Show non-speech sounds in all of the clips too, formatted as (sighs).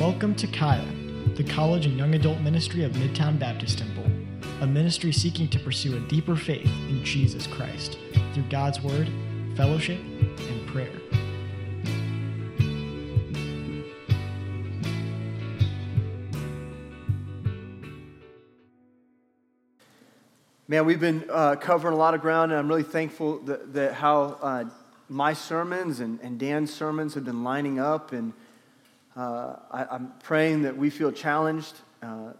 Welcome to Kaya, the college and young adult ministry of Midtown Baptist Temple, a ministry seeking to pursue a deeper faith in Jesus Christ through God's Word, fellowship, and prayer. Man, we've been uh, covering a lot of ground, and I'm really thankful that, that how uh, my sermons and, and Dan's sermons have been lining up. And uh, I, am praying that we feel challenged, uh,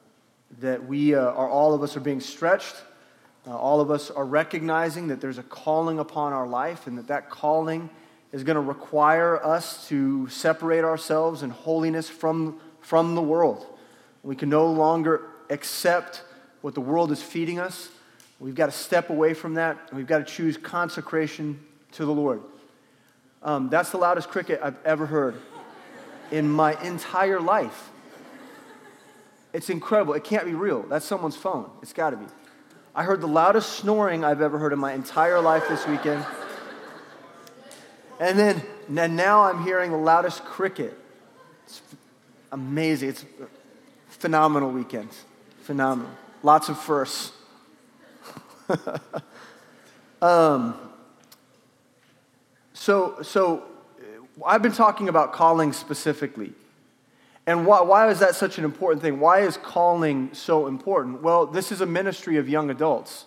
that we uh, are all of us are being stretched. Uh, all of us are recognizing that there's a calling upon our life, and that that calling is going to require us to separate ourselves in holiness from, from the world. We can no longer accept what the world is feeding us We've got to step away from that, and we've got to choose consecration to the Lord. Um, that's the loudest cricket I've ever heard in my entire life. It's incredible. It can't be real. That's someone's phone. It's got to be. I heard the loudest snoring I've ever heard in my entire life this weekend. And then and now I'm hearing the loudest cricket. It's amazing. It's phenomenal weekend. Phenomenal. Lots of firsts. (laughs) um, so, so I've been talking about calling specifically. And why, why is that such an important thing? Why is calling so important? Well, this is a ministry of young adults.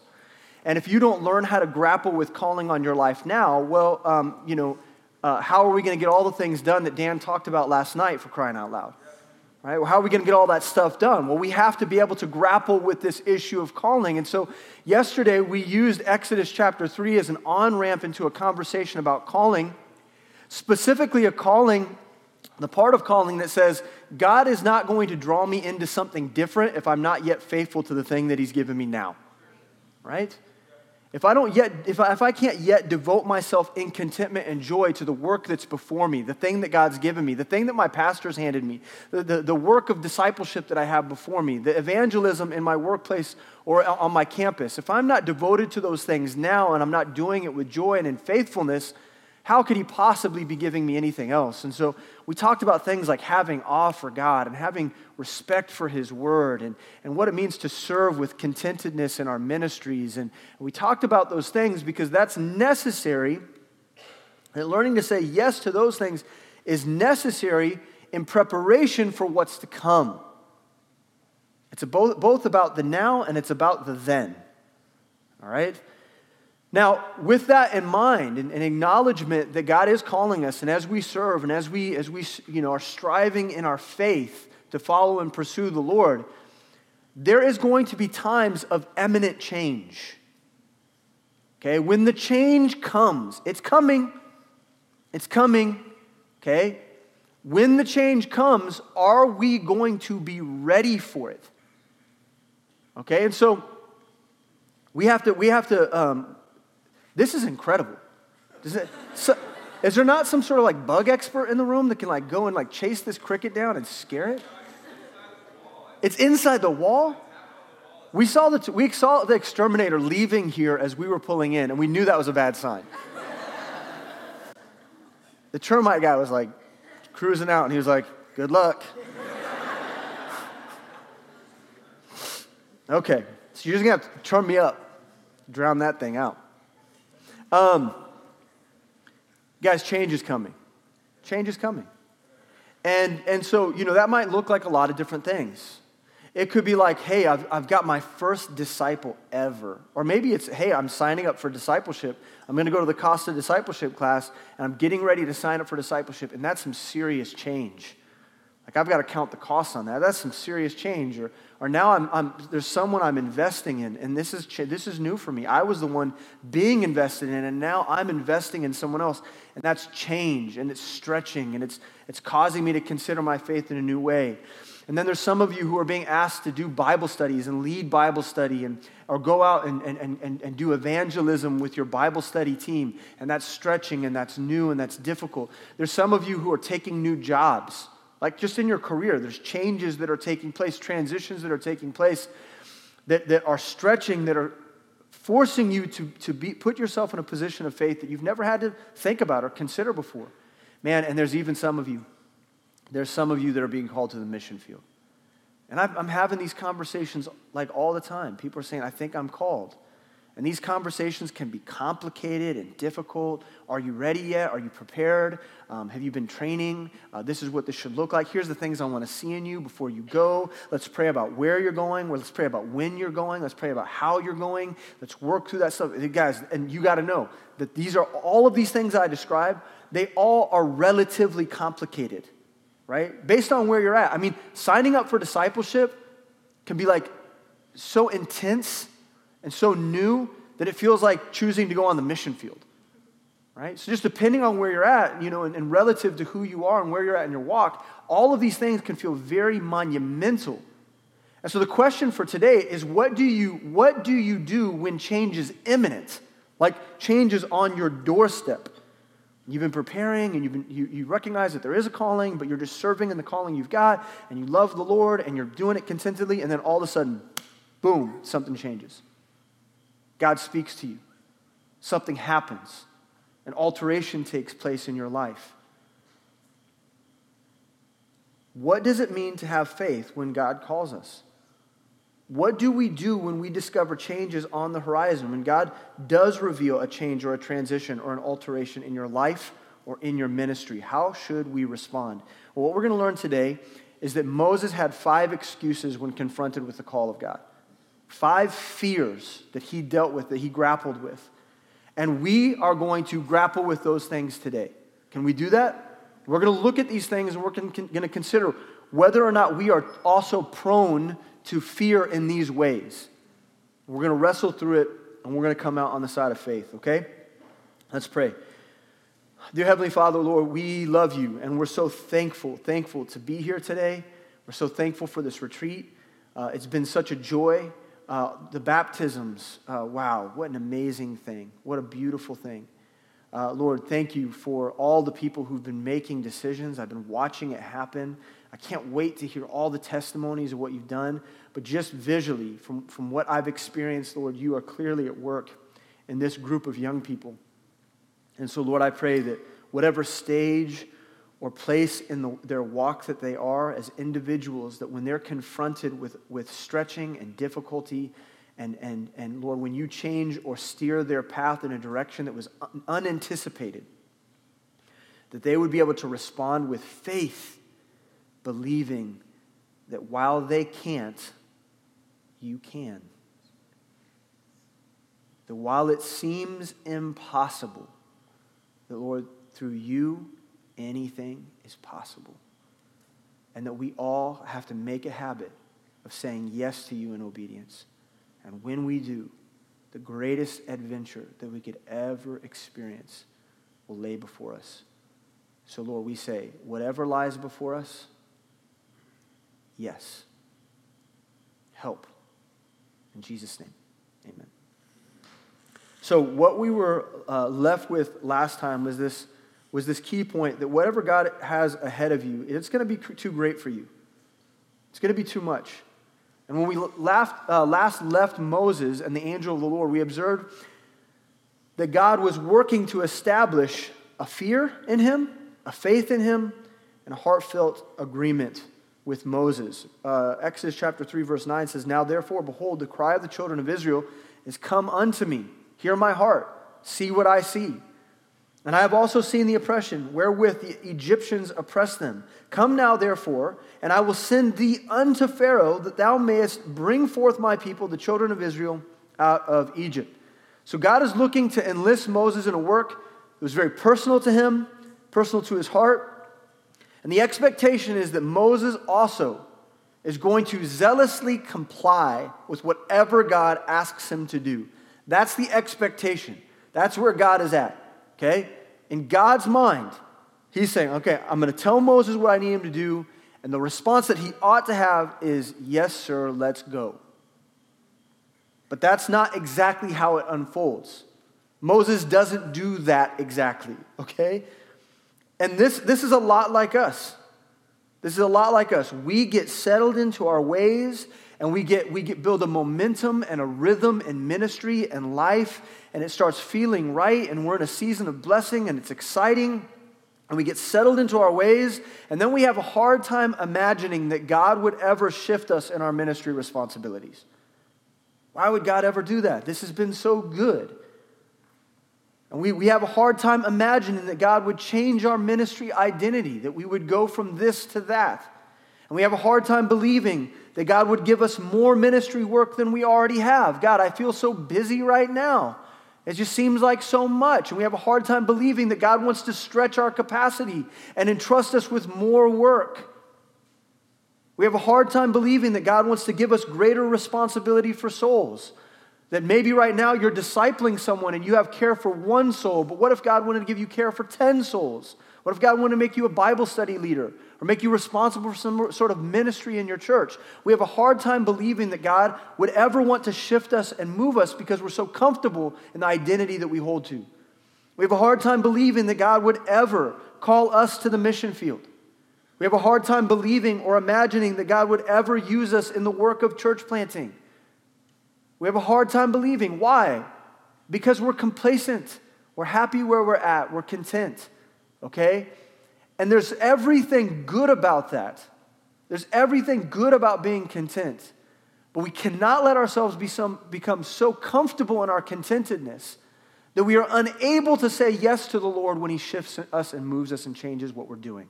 And if you don't learn how to grapple with calling on your life now, well, um, you know, uh, how are we going to get all the things done that Dan talked about last night for crying out loud? Right? Well, how are we going to get all that stuff done? Well, we have to be able to grapple with this issue of calling. And so, yesterday we used Exodus chapter 3 as an on ramp into a conversation about calling, specifically a calling, the part of calling that says, God is not going to draw me into something different if I'm not yet faithful to the thing that He's given me now. Right? if I don't yet, if I, if I can't yet devote myself in contentment and joy to the work that's before me, the thing that God's given me, the thing that my pastor's handed me, the, the, the work of discipleship that I have before me, the evangelism in my workplace or on my campus, if I'm not devoted to those things now and I'm not doing it with joy and in faithfulness, how could he possibly be giving me anything else? And so we talked about things like having awe for God and having respect for his word and, and what it means to serve with contentedness in our ministries. And we talked about those things because that's necessary. And learning to say yes to those things is necessary in preparation for what's to come. It's both, both about the now and it's about the then. All right? Now, with that in mind, an, acknowledgement that God is calling us, and as we serve and as we, as we you know, are striving in our faith to follow and pursue the Lord, there is going to be times of eminent change. Okay, when the change comes, it's coming, it's coming, okay? When the change comes, are we going to be ready for it? Okay, and so we have to, we have to um, this is incredible. It, so, is there not some sort of like bug expert in the room that can like go and like chase this cricket down and scare it? It's inside the wall. We saw the, we saw the exterminator leaving here as we were pulling in, and we knew that was a bad sign. the termite guy was like cruising out, and he was like, "Good luck." okay, so you're just gonna have to turn me up, drown that thing out. Um, guys, change is coming. Change is coming. And, and so, you know, that might look like a lot of different things. It could be like, hey, I've, I've got my first disciple ever. Or maybe it's, hey, I'm signing up for discipleship. I'm going to go to the Cost of Discipleship class, and I'm getting ready to sign up for discipleship. And that's some serious change. Like, I've got to count the costs on that. That's some serious change. Or, or now I'm, I'm, there's someone I'm investing in, and this is, this is new for me. I was the one being invested in, and now I'm investing in someone else. And that's change, and it's stretching, and it's, it's causing me to consider my faith in a new way. And then there's some of you who are being asked to do Bible studies and lead Bible study and, or go out and, and, and, and do evangelism with your Bible study team. And that's stretching and that's new and that's difficult. There's some of you who are taking new jobs. Like just in your career, there's changes that are taking place, transitions that are taking place that, that are stretching, that are forcing you to, to be, put yourself in a position of faith that you've never had to think about or consider before. Man, and there's even some of you there's some of you that are being called to the mission field. And I'm having these conversations like all the time. People are saying, I think I'm called. And these conversations can be complicated and difficult. Are you ready yet? Are you prepared? Um, have you been training? Uh, this is what this should look like. Here's the things I want to see in you before you go. Let's pray about where you're going. Let's pray about when you're going. Let's pray about how you're going. Let's work through that stuff. Guys, and you got to know that these are all of these things I describe, they all are relatively complicated, right? Based on where you're at. I mean, signing up for discipleship can be like so intense and so new that it feels like choosing to go on the mission field. Right? So, just depending on where you're at, you know, and, and relative to who you are and where you're at in your walk, all of these things can feel very monumental. And so, the question for today is what do you, what do, you do when change is imminent? Like change is on your doorstep. You've been preparing and you've been, you, you recognize that there is a calling, but you're just serving in the calling you've got, and you love the Lord, and you're doing it contentedly, and then all of a sudden, boom, something changes. God speaks to you. Something happens. An alteration takes place in your life. What does it mean to have faith when God calls us? What do we do when we discover changes on the horizon, when God does reveal a change or a transition or an alteration in your life or in your ministry? How should we respond? Well, what we're going to learn today is that Moses had five excuses when confronted with the call of God five fears that he dealt with, that he grappled with. And we are going to grapple with those things today. Can we do that? We're going to look at these things and we're going to consider whether or not we are also prone to fear in these ways. We're going to wrestle through it and we're going to come out on the side of faith, okay? Let's pray. Dear Heavenly Father, Lord, we love you and we're so thankful, thankful to be here today. We're so thankful for this retreat. Uh, it's been such a joy. Uh, the baptisms, uh, wow, what an amazing thing. What a beautiful thing. Uh, Lord, thank you for all the people who've been making decisions. I've been watching it happen. I can't wait to hear all the testimonies of what you've done. But just visually, from, from what I've experienced, Lord, you are clearly at work in this group of young people. And so, Lord, I pray that whatever stage or place in the, their walk that they are as individuals, that when they're confronted with, with stretching and difficulty, and, and, and Lord, when you change or steer their path in a direction that was un- unanticipated, that they would be able to respond with faith, believing that while they can't, you can. That while it seems impossible, that Lord, through you, anything is possible. And that we all have to make a habit of saying yes to you in obedience. And when we do, the greatest adventure that we could ever experience will lay before us. So, Lord, we say, whatever lies before us, yes. Help. In Jesus' name, amen. So, what we were uh, left with last time was this was this key point that whatever God has ahead of you, it's going to be too great for you. It's going to be too much. And when we last, uh, last left Moses and the angel of the Lord, we observed that God was working to establish a fear in him, a faith in him, and a heartfelt agreement with Moses. Uh, Exodus chapter 3, verse 9 says, Now therefore, behold, the cry of the children of Israel is come unto me. Hear my heart. See what I see. And I have also seen the oppression wherewith the Egyptians oppress them. Come now, therefore, and I will send thee unto Pharaoh, that thou mayest bring forth my people, the children of Israel, out of Egypt. So God is looking to enlist Moses in a work that was very personal to him, personal to his heart. And the expectation is that Moses also is going to zealously comply with whatever God asks him to do. That's the expectation. That's where God is at. Okay? In God's mind, he's saying, okay, I'm going to tell Moses what I need him to do. And the response that he ought to have is, yes, sir, let's go. But that's not exactly how it unfolds. Moses doesn't do that exactly, okay? And this, this is a lot like us. This is a lot like us. We get settled into our ways and we get we get build a momentum and a rhythm in ministry and life and it starts feeling right and we're in a season of blessing and it's exciting and we get settled into our ways, and then we have a hard time imagining that God would ever shift us in our ministry responsibilities. Why would God ever do that? This has been so good. And we, we have a hard time imagining that God would change our ministry identity, that we would go from this to that. And we have a hard time believing that God would give us more ministry work than we already have. God, I feel so busy right now. It just seems like so much. And we have a hard time believing that God wants to stretch our capacity and entrust us with more work. We have a hard time believing that God wants to give us greater responsibility for souls. That maybe right now you're discipling someone and you have care for one soul, but what if God wanted to give you care for 10 souls? What if God wanted to make you a Bible study leader or make you responsible for some sort of ministry in your church? We have a hard time believing that God would ever want to shift us and move us because we're so comfortable in the identity that we hold to. We have a hard time believing that God would ever call us to the mission field. We have a hard time believing or imagining that God would ever use us in the work of church planting. We have a hard time believing. Why? Because we're complacent. We're happy where we're at. We're content okay? And there's everything good about that. There's everything good about being content. But we cannot let ourselves be some, become so comfortable in our contentedness that we are unable to say yes to the Lord when He shifts us and moves us and changes what we're doing.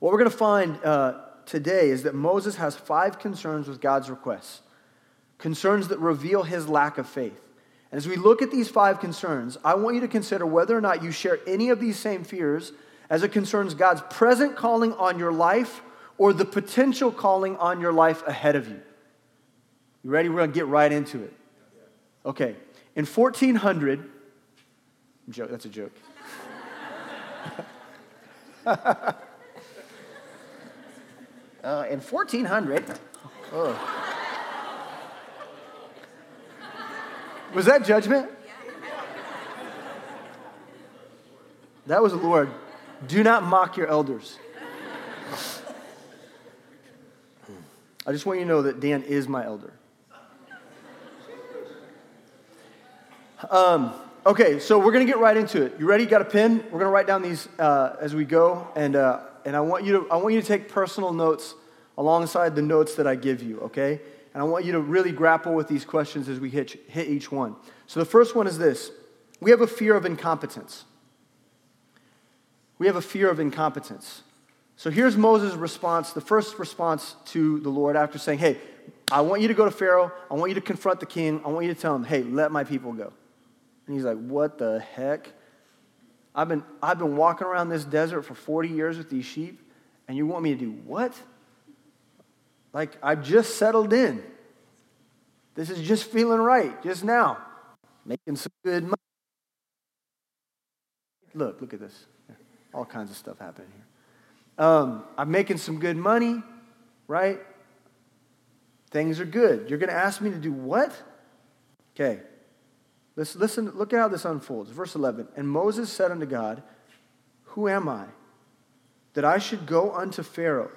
What we're going to find uh, today is that Moses has five concerns with God's requests, concerns that reveal his lack of faith. As we look at these five concerns, I want you to consider whether or not you share any of these same fears as it concerns God's present calling on your life or the potential calling on your life ahead of you. You ready? We're going to get right into it. Okay. In 1400, joke, that's a joke. (laughs) uh, in 1400, oh. Was that judgment? That was the Lord. Do not mock your elders. I just want you to know that Dan is my elder. Um, okay, so we're going to get right into it. You ready? Got a pen? We're going to write down these uh, as we go, and, uh, and I, want you to, I want you to take personal notes alongside the notes that I give you, okay? And I want you to really grapple with these questions as we hit, hit each one. So the first one is this we have a fear of incompetence. We have a fear of incompetence. So here's Moses' response, the first response to the Lord after saying, Hey, I want you to go to Pharaoh. I want you to confront the king. I want you to tell him, Hey, let my people go. And he's like, What the heck? I've been, I've been walking around this desert for 40 years with these sheep, and you want me to do what? Like, I've just settled in. This is just feeling right, just now. Making some good money. Look, look at this. All kinds of stuff happening here. Um, I'm making some good money, right? Things are good. You're going to ask me to do what? Okay. Listen, listen, look at how this unfolds. Verse 11. And Moses said unto God, Who am I that I should go unto Pharaoh?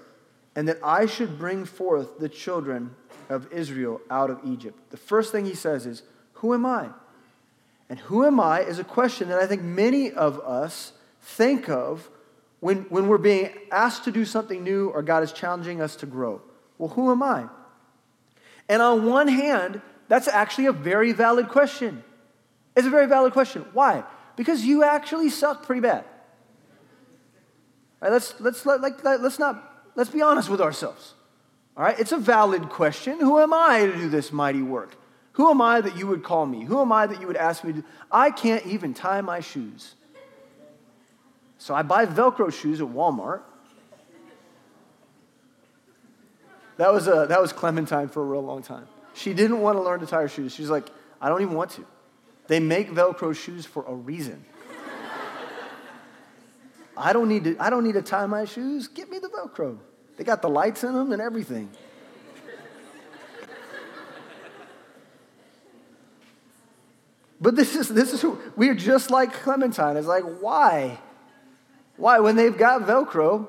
And that I should bring forth the children of Israel out of Egypt. The first thing he says is, Who am I? And who am I is a question that I think many of us think of when, when we're being asked to do something new or God is challenging us to grow. Well, who am I? And on one hand, that's actually a very valid question. It's a very valid question. Why? Because you actually suck pretty bad. Right, let's, let's, let, like, let's not let's be honest with ourselves. All right? It's a valid question. Who am I to do this mighty work? Who am I that you would call me? Who am I that you would ask me to? I can't even tie my shoes. So I buy Velcro shoes at Walmart. That was, a, that was Clementine for a real long time. She didn't want to learn to tie her shoes. She's like, I don't even want to. They make Velcro shoes for a reason. I don't need to, I don't need to tie my shoes. Get me the Velcro. They got the lights in them and everything. But this is this is we're just like Clementine. It's like why, why when they've got Velcro?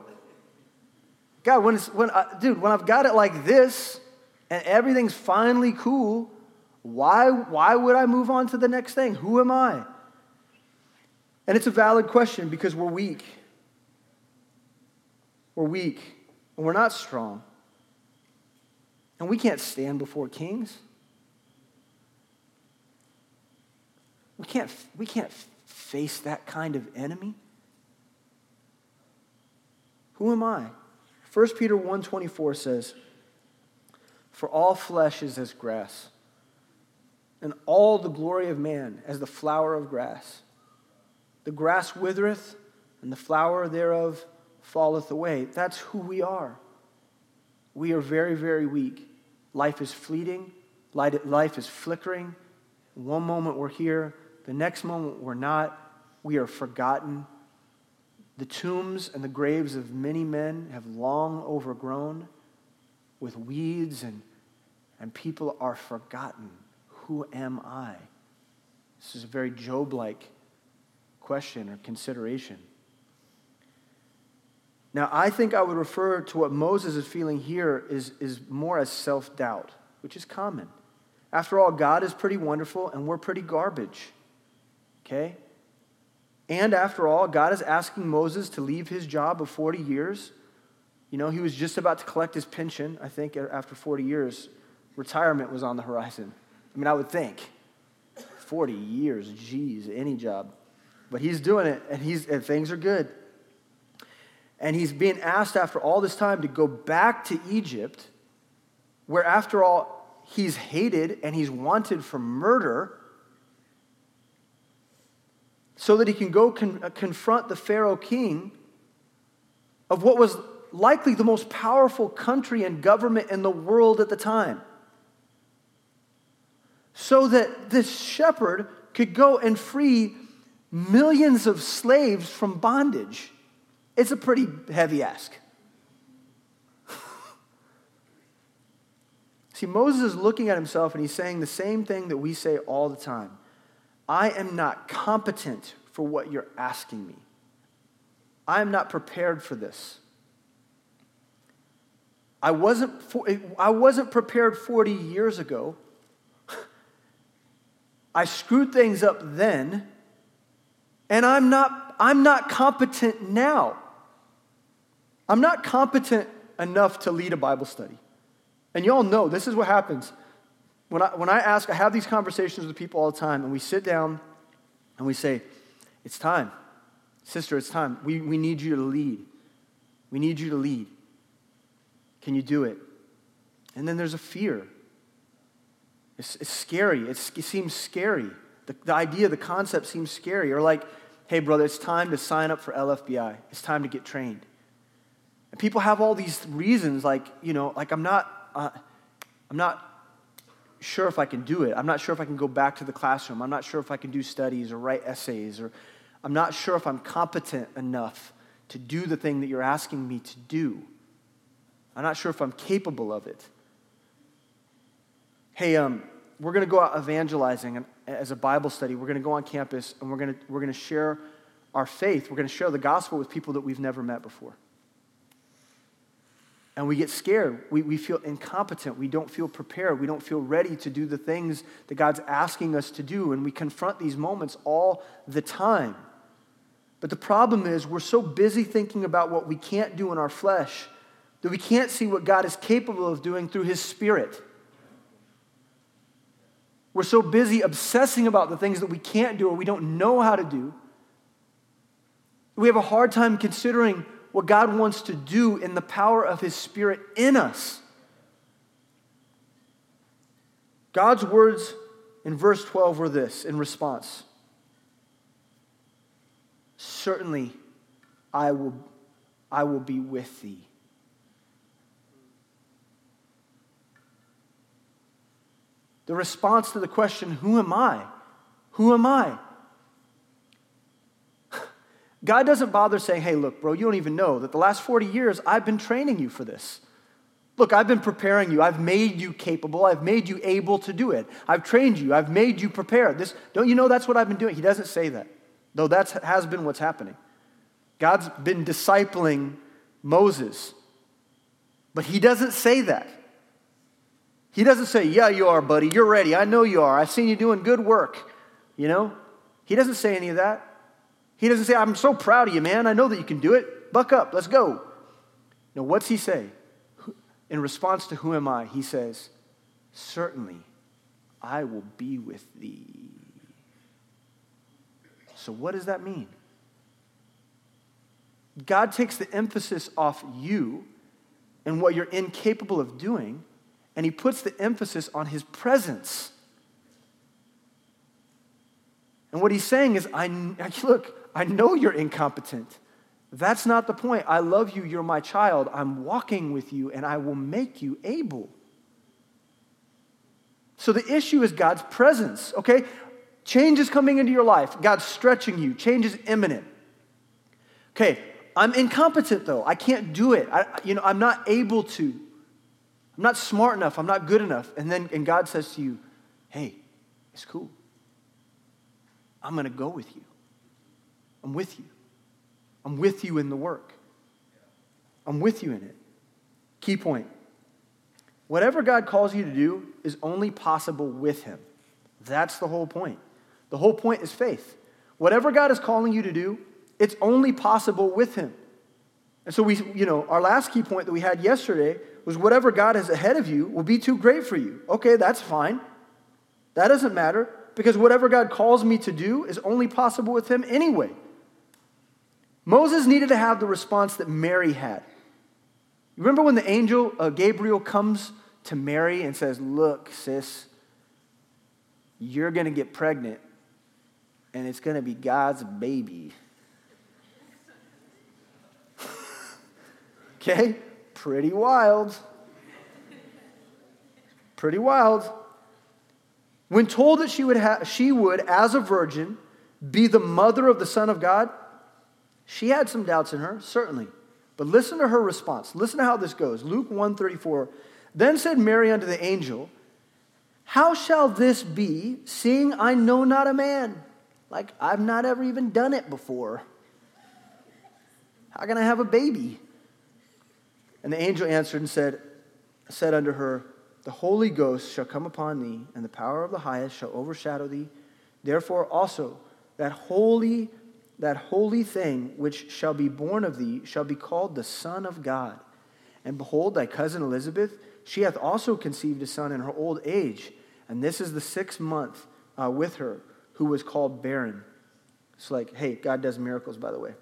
God, when it's when I, dude, when I've got it like this and everything's finally cool, why why would I move on to the next thing? Who am I? And it's a valid question because we're weak. We're weak and we're not strong. And we can't stand before kings. We can't, we can't face that kind of enemy. Who am I? 1 Peter 1:24 says, "For all flesh is as grass, and all the glory of man as the flower of grass. The grass withereth, and the flower thereof falleth away." That's who we are. We are very, very weak. Life is fleeting, life is flickering. One moment we're here, the next moment we're not. We are forgotten. The tombs and the graves of many men have long overgrown with weeds, and, and people are forgotten. Who am I? This is a very Job like question or consideration. Now, I think I would refer to what Moses is feeling here is, is more as self doubt, which is common. After all, God is pretty wonderful and we're pretty garbage. Okay? And after all, God is asking Moses to leave his job of 40 years. You know, he was just about to collect his pension, I think, after 40 years. Retirement was on the horizon. I mean, I would think 40 years, geez, any job. But he's doing it, and, he's, and things are good. And he's being asked after all this time to go back to Egypt, where, after all, he's hated and he's wanted for murder so that he can go con- uh, confront the Pharaoh king of what was likely the most powerful country and government in the world at the time. So that this shepherd could go and free millions of slaves from bondage. It's a pretty heavy ask. (laughs) See, Moses is looking at himself and he's saying the same thing that we say all the time. I am not competent for what you're asking me. I am not prepared for this. I wasn't, I wasn't prepared 40 years ago. (laughs) I screwed things up then, and I'm not, I'm not competent now. I'm not competent enough to lead a Bible study. And y'all know this is what happens. When I, when I ask, I have these conversations with people all the time, and we sit down and we say, It's time. Sister, it's time. We, we need you to lead. We need you to lead. Can you do it? And then there's a fear. It's, it's scary. It's, it seems scary. The, the idea, the concept seems scary. Or like, hey, brother, it's time to sign up for LFBI. It's time to get trained. And people have all these reasons, like, you know, like I'm not, uh, I'm not sure if I can do it. I'm not sure if I can go back to the classroom. I'm not sure if I can do studies or write essays, or I'm not sure if I'm competent enough to do the thing that you're asking me to do. I'm not sure if I'm capable of it. Hey, um, we're going to go out evangelizing as a Bible study. We're going to go on campus and we're going to, we're going to share our faith. We're going to share the gospel with people that we've never met before and we get scared. We, we feel incompetent. We don't feel prepared. We don't feel ready to do the things that God's asking us to do. And we confront these moments all the time. But the problem is, we're so busy thinking about what we can't do in our flesh that we can't see what God is capable of doing through His Spirit. We're so busy obsessing about the things that we can't do or we don't know how to do. We have a hard time considering what God wants to do in the power of His Spirit in us. God's words in verse 12 were this in response Certainly, I will, I will be with thee. The response to the question, Who am I? Who am I? (laughs) God doesn't bother saying, hey, look, bro, you don't even know that the last 40 years I've been training you for this. Look, I've been preparing you. I've made you capable. I've made you able to do it. I've trained you. I've made you prepared. This, don't you know that's what I've been doing? He doesn't say that, though that has been what's happening. God's been discipling Moses, but he doesn't say that. He doesn't say, yeah, you are, buddy. You're ready. I know you are. I've seen you doing good work. You know? He doesn't say any of that. He doesn't say, I'm so proud of you, man. I know that you can do it. Buck up, let's go. No, what's he say? In response to who am I? He says, Certainly, I will be with thee. So, what does that mean? God takes the emphasis off you and what you're incapable of doing, and he puts the emphasis on his presence. And what he's saying is, I, (laughs) look, I know you're incompetent. That's not the point. I love you. You're my child. I'm walking with you, and I will make you able. So the issue is God's presence, okay? Change is coming into your life. God's stretching you. Change is imminent. Okay, I'm incompetent though. I can't do it. I, you know, I'm not able to. I'm not smart enough. I'm not good enough. And then and God says to you, "Hey, it's cool. I'm going to go with you. I'm with you. I'm with you in the work. I'm with you in it." Key point. Whatever God calls you to do is only possible with him. That's the whole point. The whole point is faith. Whatever God is calling you to do, it's only possible with him. And so we, you know, our last key point that we had yesterday was whatever God has ahead of you will be too great for you. Okay, that's fine. That doesn't matter because whatever God calls me to do is only possible with him anyway. Moses needed to have the response that Mary had. You remember when the angel uh, Gabriel comes to Mary and says, Look, sis, you're going to get pregnant and it's going to be God's baby. (laughs) Okay? Pretty wild. Pretty wild. When told that she would, ha- she would, as a virgin, be the mother of the Son of God, she had some doubts in her, certainly. But listen to her response. Listen to how this goes. Luke 134. Then said Mary unto the angel, How shall this be, seeing I know not a man? Like I've not ever even done it before. How can I have a baby? And the angel answered and said, said unto her, The Holy Ghost shall come upon thee, and the power of the highest shall overshadow thee. Therefore also that holy that holy thing which shall be born of thee shall be called the Son of God. And behold, thy cousin Elizabeth, she hath also conceived a son in her old age, and this is the sixth month uh, with her, who was called barren. It's like, hey, God does miracles, by the way.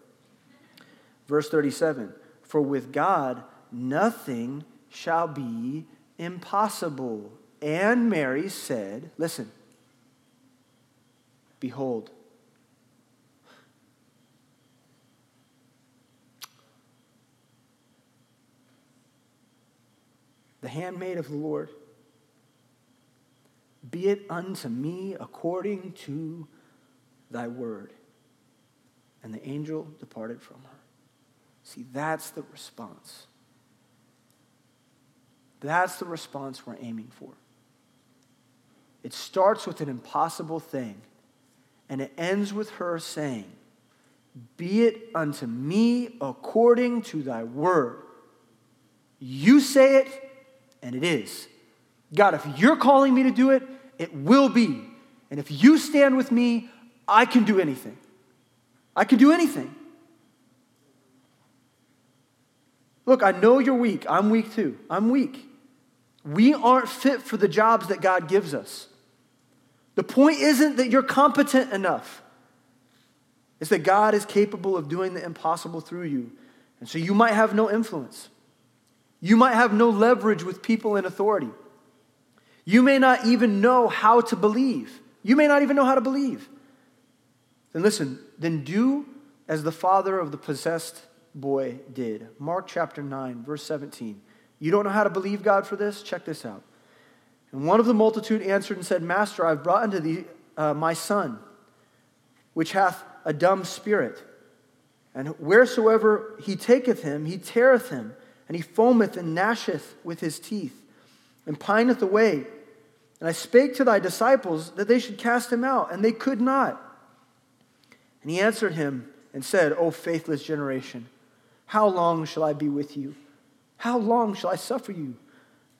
Verse 37 For with God nothing shall be impossible. And Mary said, Listen, behold, the handmaid of the Lord, be it unto me according to thy word. And the angel departed from her. See, that's the response. That's the response we're aiming for. It starts with an impossible thing, and it ends with her saying, Be it unto me according to thy word. You say it, and it is. God, if you're calling me to do it, it will be. And if you stand with me, I can do anything. I can do anything. Look, I know you're weak. I'm weak too. I'm weak. We aren't fit for the jobs that God gives us. The point isn't that you're competent enough, it's that God is capable of doing the impossible through you. And so you might have no influence. You might have no leverage with people in authority. You may not even know how to believe. You may not even know how to believe. Then listen, then do as the father of the possessed boy did. Mark chapter 9, verse 17. You don't know how to believe God for this? Check this out. And one of the multitude answered and said, Master, I've brought unto thee uh, my son, which hath a dumb spirit. And wheresoever he taketh him, he teareth him, and he foameth and gnasheth with his teeth, and pineth away. And I spake to thy disciples that they should cast him out, and they could not. And he answered him and said, O faithless generation, how long shall I be with you? How long shall I suffer you?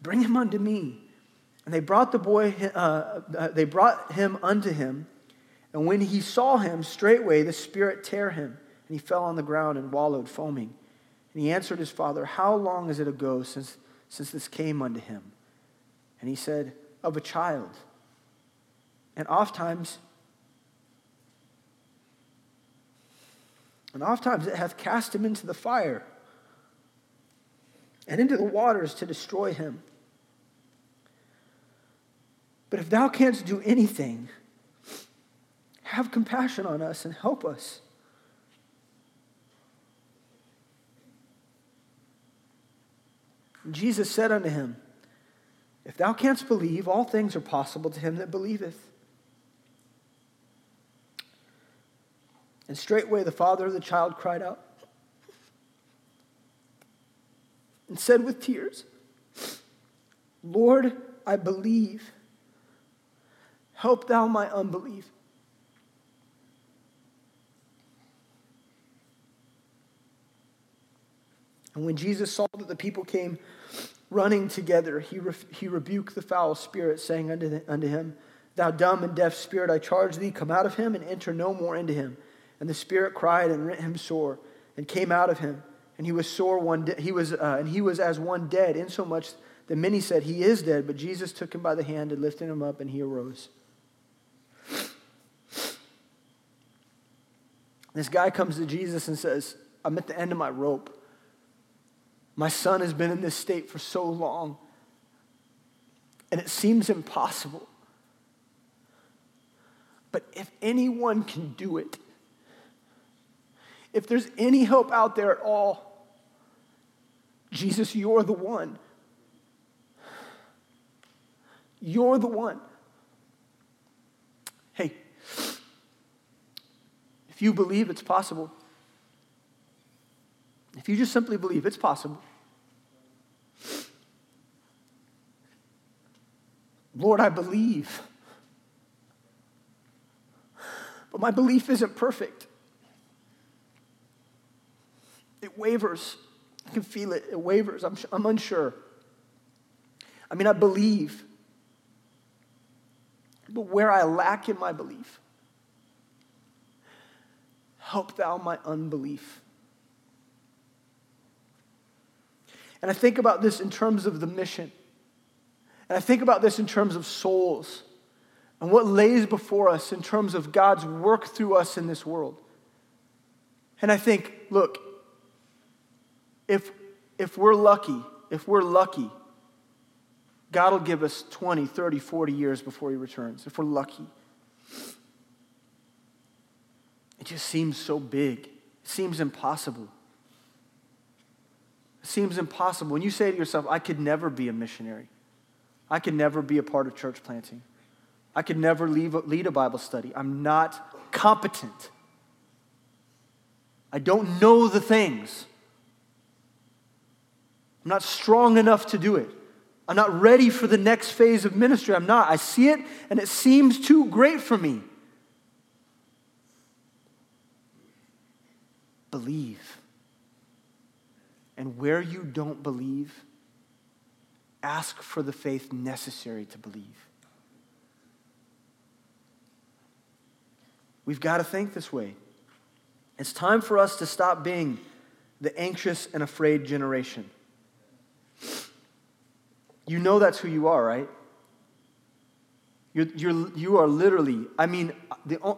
Bring him unto me. And they brought the boy, uh, uh, they brought him unto him. And when he saw him, straightway the spirit tear him, and he fell on the ground and wallowed, foaming. And he answered his father, How long is it ago since, since this came unto him? And he said, Of a child. And oftentimes, and oftentimes it hath cast him into the fire and into the waters to destroy him. But if thou canst do anything, have compassion on us and help us. And Jesus said unto him, If thou canst believe, all things are possible to him that believeth. And straightway the father of the child cried out and said with tears, Lord, I believe. Help thou my unbelief. And when Jesus saw that the people came running together, he, re- he rebuked the foul spirit, saying unto, the, unto him, Thou dumb and deaf spirit, I charge thee, come out of him and enter no more into him. And the spirit cried and rent him sore, and came out of him. And he was sore one de- he was uh, and he was as one dead, insomuch that many said he is dead. But Jesus took him by the hand and lifted him up, and he arose. This guy comes to Jesus and says, I'm at the end of my rope. My son has been in this state for so long, and it seems impossible. But if anyone can do it, if there's any hope out there at all, Jesus, you're the one. You're the one. Hey, if you believe it's possible, if you just simply believe it's possible. Lord, I believe. But my belief isn't perfect. It wavers. I can feel it. It wavers. I'm, I'm unsure. I mean, I believe. But where I lack in my belief, help thou my unbelief. And I think about this in terms of the mission. And I think about this in terms of souls and what lays before us in terms of God's work through us in this world. And I think, look, if, if we're lucky, if we're lucky, God will give us 20, 30, 40 years before He returns, if we're lucky. It just seems so big, it seems impossible. It seems impossible. When you say to yourself, I could never be a missionary, I could never be a part of church planting, I could never leave, lead a Bible study, I'm not competent. I don't know the things. I'm not strong enough to do it. I'm not ready for the next phase of ministry. I'm not. I see it and it seems too great for me. Believe. And where you don't believe, ask for the faith necessary to believe. We've got to think this way. It's time for us to stop being the anxious and afraid generation. You know that's who you are, right? You're, you're, you are literally, I mean, the,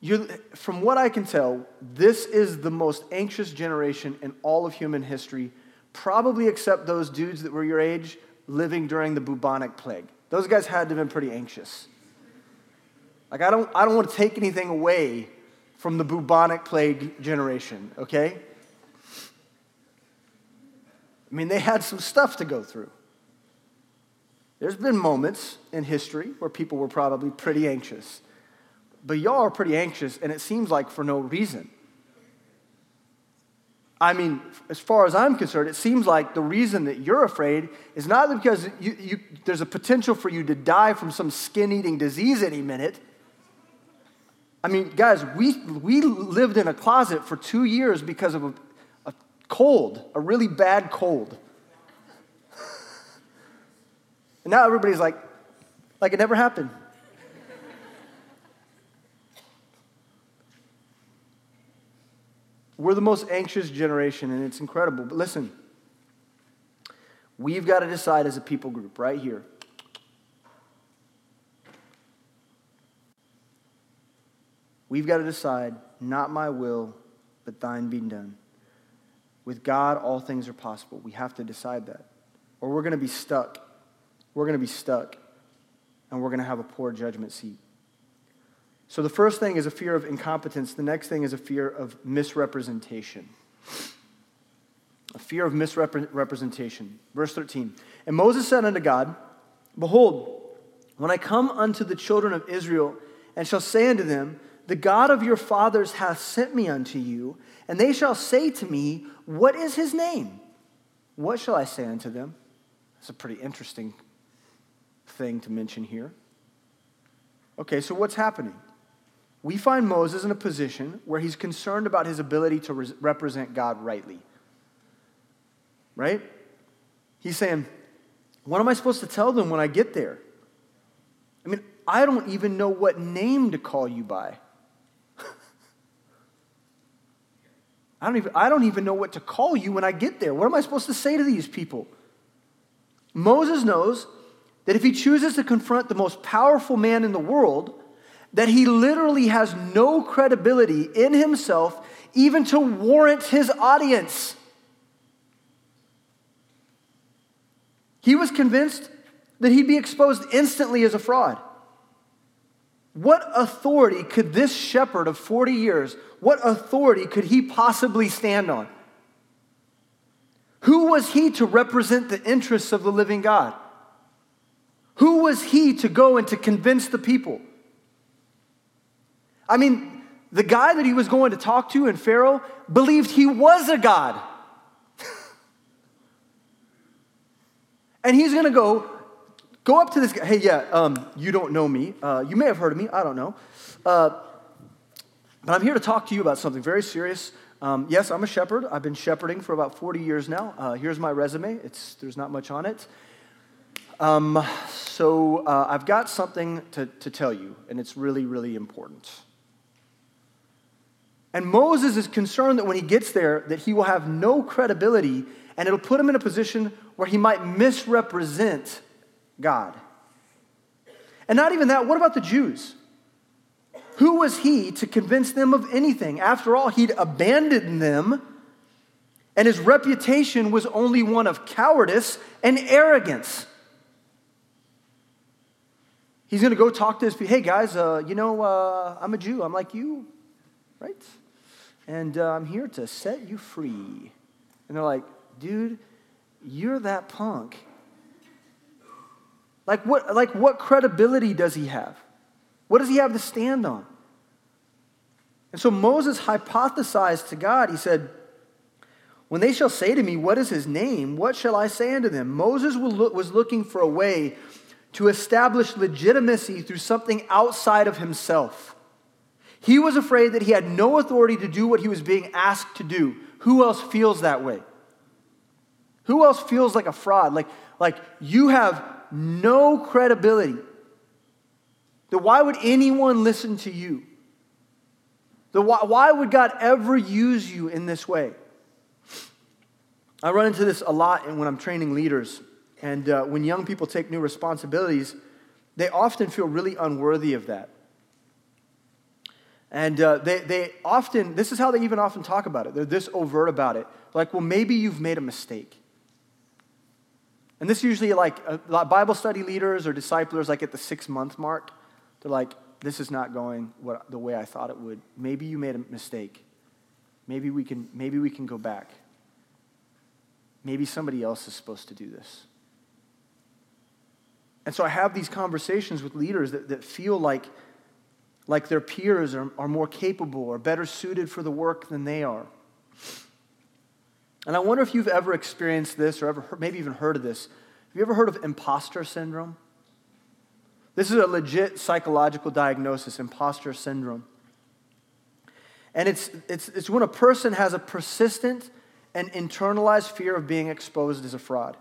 you're, from what I can tell, this is the most anxious generation in all of human history, probably except those dudes that were your age living during the bubonic plague. Those guys had to have been pretty anxious. Like, I don't, I don't want to take anything away from the bubonic plague generation, okay? I mean, they had some stuff to go through. There's been moments in history where people were probably pretty anxious. But y'all are pretty anxious, and it seems like for no reason. I mean, as far as I'm concerned, it seems like the reason that you're afraid is not because you, you, there's a potential for you to die from some skin eating disease any minute. I mean, guys, we, we lived in a closet for two years because of cold, a really bad cold. and now everybody's like, like it never happened. We're the most anxious generation, and it's incredible. But listen, we've got to decide as a people group right here. We've got to decide, not my will, but thine be done. With God, all things are possible. We have to decide that. Or we're going to be stuck. We're going to be stuck, and we're going to have a poor judgment seat. So the first thing is a fear of incompetence. The next thing is a fear of misrepresentation. A fear of misrepresentation. Verse 13. And Moses said unto God, Behold, when I come unto the children of Israel, and shall say unto them, The God of your fathers hath sent me unto you, and they shall say to me, What is his name? What shall I say unto them? That's a pretty interesting thing to mention here. Okay, so what's happening? we find Moses in a position where he's concerned about his ability to re- represent God rightly. Right? He's saying, What am I supposed to tell them when I get there? I mean, I don't even know what name to call you by. I don't, even, I don't even know what to call you when I get there. What am I supposed to say to these people? Moses knows that if he chooses to confront the most powerful man in the world, that he literally has no credibility in himself even to warrant his audience. He was convinced that he'd be exposed instantly as a fraud. What authority could this shepherd of 40 years, what authority could he possibly stand on? Who was he to represent the interests of the living God? Who was he to go and to convince the people? I mean, the guy that he was going to talk to in Pharaoh believed he was a God. (laughs) and he's going to go go up to this guy. Hey, yeah, um, you don't know me. Uh, you may have heard of me. I don't know. Uh, but I'm here to talk to you about something very serious. Um, yes, I'm a shepherd. I've been shepherding for about 40 years now. Uh, here's my resume. It's, there's not much on it. Um, so uh, I've got something to, to tell you, and it's really, really important. And Moses is concerned that when he gets there, that he will have no credibility and it'll put him in a position where he might misrepresent God. And not even that, what about the Jews? Who was he to convince them of anything? After all, he'd abandoned them, and his reputation was only one of cowardice and arrogance. He's going to go talk to his people. Hey, guys, uh, you know, uh, I'm a Jew. I'm like you, right? and uh, I'm here to set you free. And they're like, dude, you're that punk. Like what, like what credibility does he have? What does he have to stand on? And so Moses hypothesized to God, he said, When they shall say to me, What is his name? What shall I say unto them? Moses was looking for a way to establish legitimacy through something outside of himself. He was afraid that he had no authority to do what he was being asked to do. Who else feels that way? Who else feels like a fraud? Like, like you have no credibility. Then why would anyone listen to you? The, why, why would God ever use you in this way? I run into this a lot when I'm training leaders. And uh, when young people take new responsibilities, they often feel really unworthy of that. And uh, they, they often, this is how they even often talk about it. They're this overt about it. Like, well, maybe you've made a mistake. And this usually, like, Bible study leaders or disciplers, like at the six month mark, they're like, this is not going what, the way I thought it would. Maybe you made a mistake. Maybe we can, maybe we can go back. Maybe somebody else is supposed to do this. And so I have these conversations with leaders that, that feel like like their peers are, are more capable or better suited for the work than they are. And I wonder if you've ever experienced this or ever maybe even heard of this. Have you ever heard of imposter syndrome? This is a legit psychological diagnosis, imposter syndrome. And it's, it's, it's when a person has a persistent and internalized fear of being exposed as a fraud.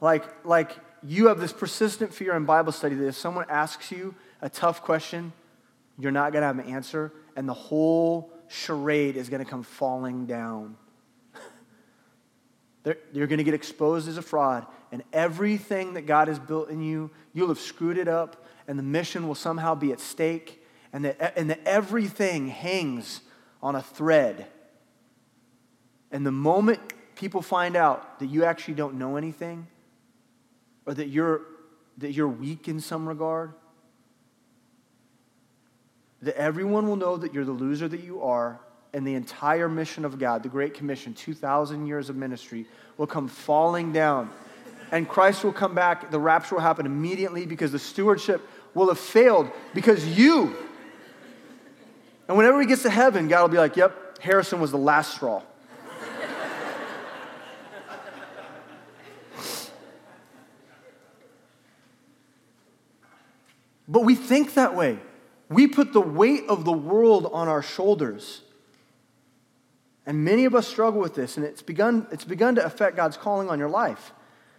Like, like you have this persistent fear in Bible study that if someone asks you a tough question, you're not going to have an answer, and the whole charade is going to come falling down. (laughs) You're going to get exposed as a fraud, and everything that God has built in you, you'll have screwed it up, and the mission will somehow be at stake, and that, and that everything hangs on a thread. And the moment people find out that you actually don't know anything, or that you're, that you're weak in some regard, that everyone will know that you're the loser that you are, and the entire mission of God, the Great Commission, 2,000 years of ministry, will come falling down. And Christ will come back. The rapture will happen immediately because the stewardship will have failed because you. And whenever he gets to heaven, God will be like, yep, Harrison was the last straw. but we think that way. We put the weight of the world on our shoulders. And many of us struggle with this, and it's begun, it's begun to affect God's calling on your life.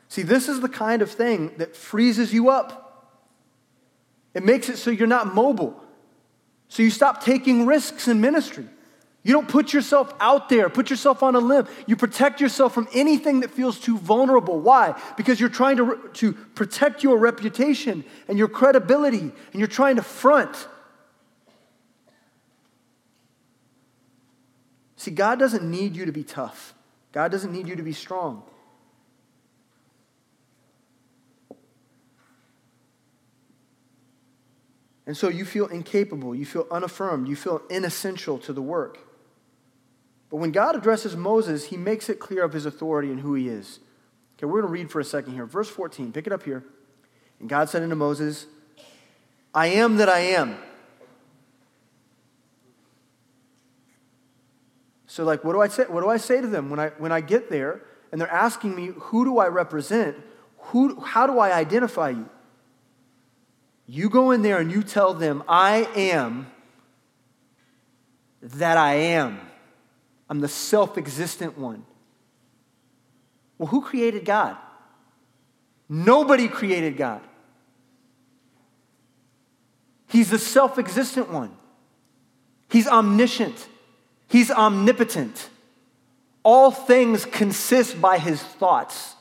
See, this is the kind of thing that freezes you up. It makes it so you're not mobile. So you stop taking risks in ministry. You don't put yourself out there, put yourself on a limb. You protect yourself from anything that feels too vulnerable. Why? Because you're trying to, to protect your reputation and your credibility, and you're trying to front. See, God doesn't need you to be tough, God doesn't need you to be strong. And so you feel incapable, you feel unaffirmed, you feel inessential to the work. But when God addresses Moses, he makes it clear of his authority and who he is. Okay, we're going to read for a second here. Verse 14, pick it up here. And God said unto Moses, I am that I am. So, like, what do I say? What do I say to them when I when I get there and they're asking me, who do I represent? Who, how do I identify you? You go in there and you tell them, I am that I am. I'm the self existent one. Well, who created God? Nobody created God. He's the self existent one, He's omniscient. He's omnipotent. All things consist by his thoughts.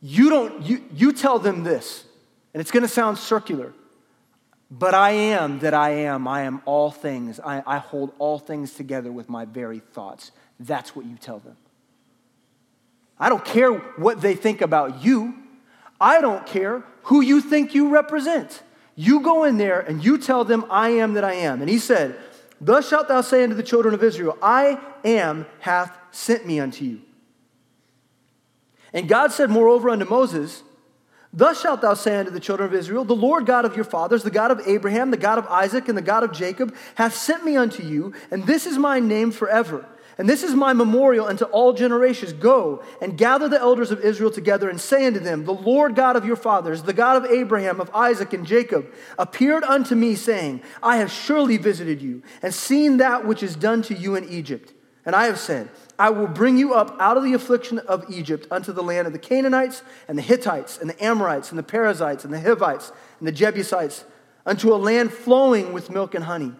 You don't, you, you tell them this, and it's going to sound circular, but I am that I am. I am all things. I, I hold all things together with my very thoughts. That's what you tell them. I don't care what they think about you. I don't care who you think you represent. You go in there and you tell them, I am that I am. And he said, Thus shalt thou say unto the children of Israel, I am hath sent me unto you. And God said, moreover, unto Moses, Thus shalt thou say unto the children of Israel, The Lord God of your fathers, the God of Abraham, the God of Isaac, and the God of Jacob, hath sent me unto you, and this is my name forever. And this is my memorial unto all generations. Go and gather the elders of Israel together and say unto them, The Lord God of your fathers, the God of Abraham, of Isaac, and Jacob, appeared unto me, saying, I have surely visited you and seen that which is done to you in Egypt. And I have said, I will bring you up out of the affliction of Egypt unto the land of the Canaanites and the Hittites and the Amorites and the Perizzites and the Hivites and the Jebusites, unto a land flowing with milk and honey.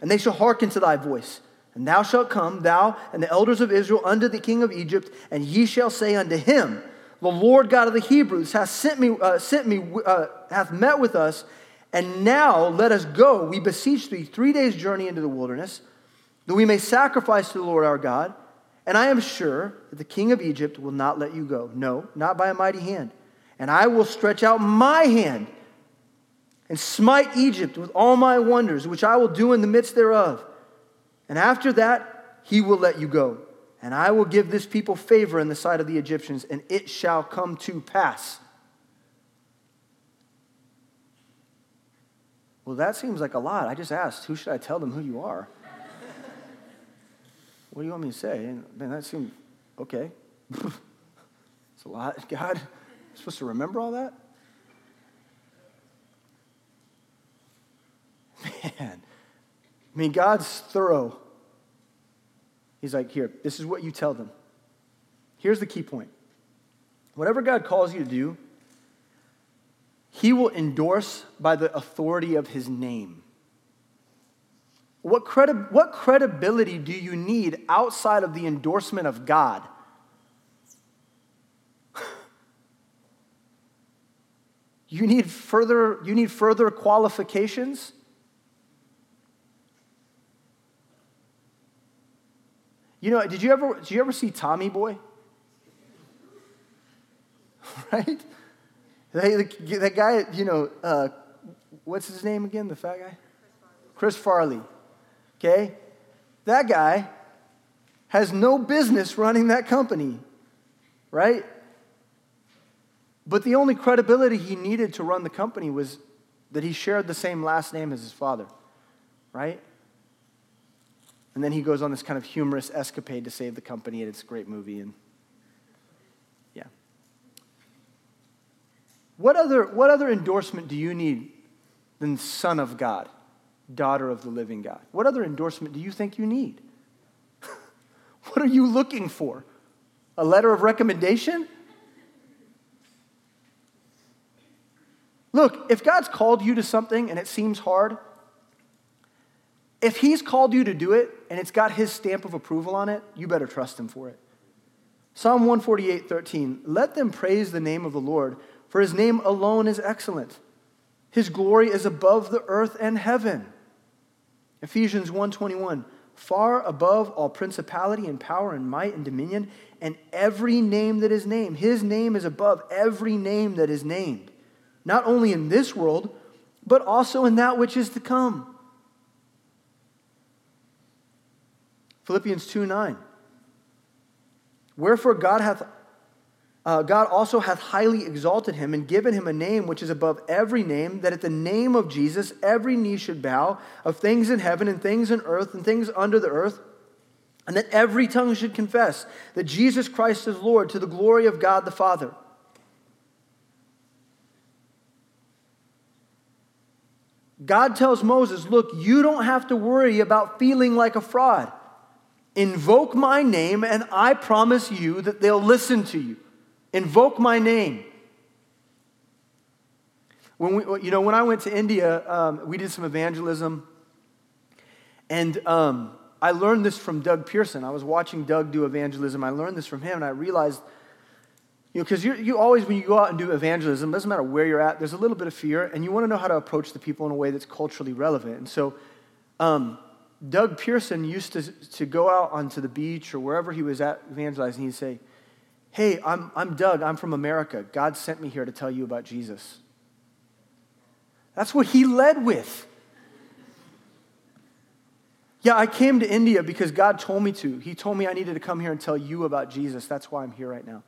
And they shall hearken to thy voice. And thou shalt come, thou and the elders of Israel, unto the king of Egypt, and ye shall say unto him, The Lord God of the Hebrews hath sent me, uh, sent me uh, hath met with us, and now let us go, we beseech thee, three days' journey into the wilderness, that we may sacrifice to the Lord our God. And I am sure that the king of Egypt will not let you go. No, not by a mighty hand. And I will stretch out my hand and smite Egypt with all my wonders, which I will do in the midst thereof. And after that, he will let you go. And I will give this people favor in the sight of the Egyptians, and it shall come to pass. Well, that seems like a lot. I just asked, who should I tell them who you are? (laughs) what do you want me to say? And man, that seems okay. (laughs) it's a lot. (laughs) God, I'm supposed to remember all that? Man, I mean, God's thorough. He's like, here, this is what you tell them. Here's the key point whatever God calls you to do, he will endorse by the authority of his name. What, credi- what credibility do you need outside of the endorsement of God? (laughs) you need further, you need further qualifications? You know, did you ever, did you ever see Tommy Boy? (laughs) right? That guy, you know, uh, what's his name again, the fat guy? Chris Farley. Okay? That guy has no business running that company, right? But the only credibility he needed to run the company was that he shared the same last name as his father, right? And then he goes on this kind of humorous escapade to save the company, and it's a great movie. And yeah. What other, what other endorsement do you need than Son of God? daughter of the living God. What other endorsement do you think you need? (laughs) what are you looking for? A letter of recommendation? Look, if God's called you to something and it seems hard, if He's called you to do it and it's got His stamp of approval on it, you better trust Him for it. Psalm 148 13, let them praise the name of the Lord, for His name alone is excellent. His glory is above the earth and heaven. Ephesians 1:21 far above all principality and power and might and dominion and every name that is named his name is above every name that is named not only in this world but also in that which is to come Philippians 2 9. Wherefore God hath uh, God also hath highly exalted him and given him a name which is above every name, that at the name of Jesus every knee should bow, of things in heaven and things in earth and things under the earth, and that every tongue should confess that Jesus Christ is Lord to the glory of God the Father. God tells Moses, Look, you don't have to worry about feeling like a fraud. Invoke my name, and I promise you that they'll listen to you. Invoke my name. When we, you know, when I went to India, um, we did some evangelism, and um, I learned this from Doug Pearson. I was watching Doug do evangelism. I learned this from him, and I realized, you know, because you always, when you go out and do evangelism, doesn't matter where you're at, there's a little bit of fear, and you want to know how to approach the people in a way that's culturally relevant. And so, um, Doug Pearson used to, to go out onto the beach or wherever he was at evangelizing, he'd say, Hey, I'm, I'm Doug. I'm from America. God sent me here to tell you about Jesus. That's what he led with. Yeah, I came to India because God told me to. He told me I needed to come here and tell you about Jesus. That's why I'm here right now.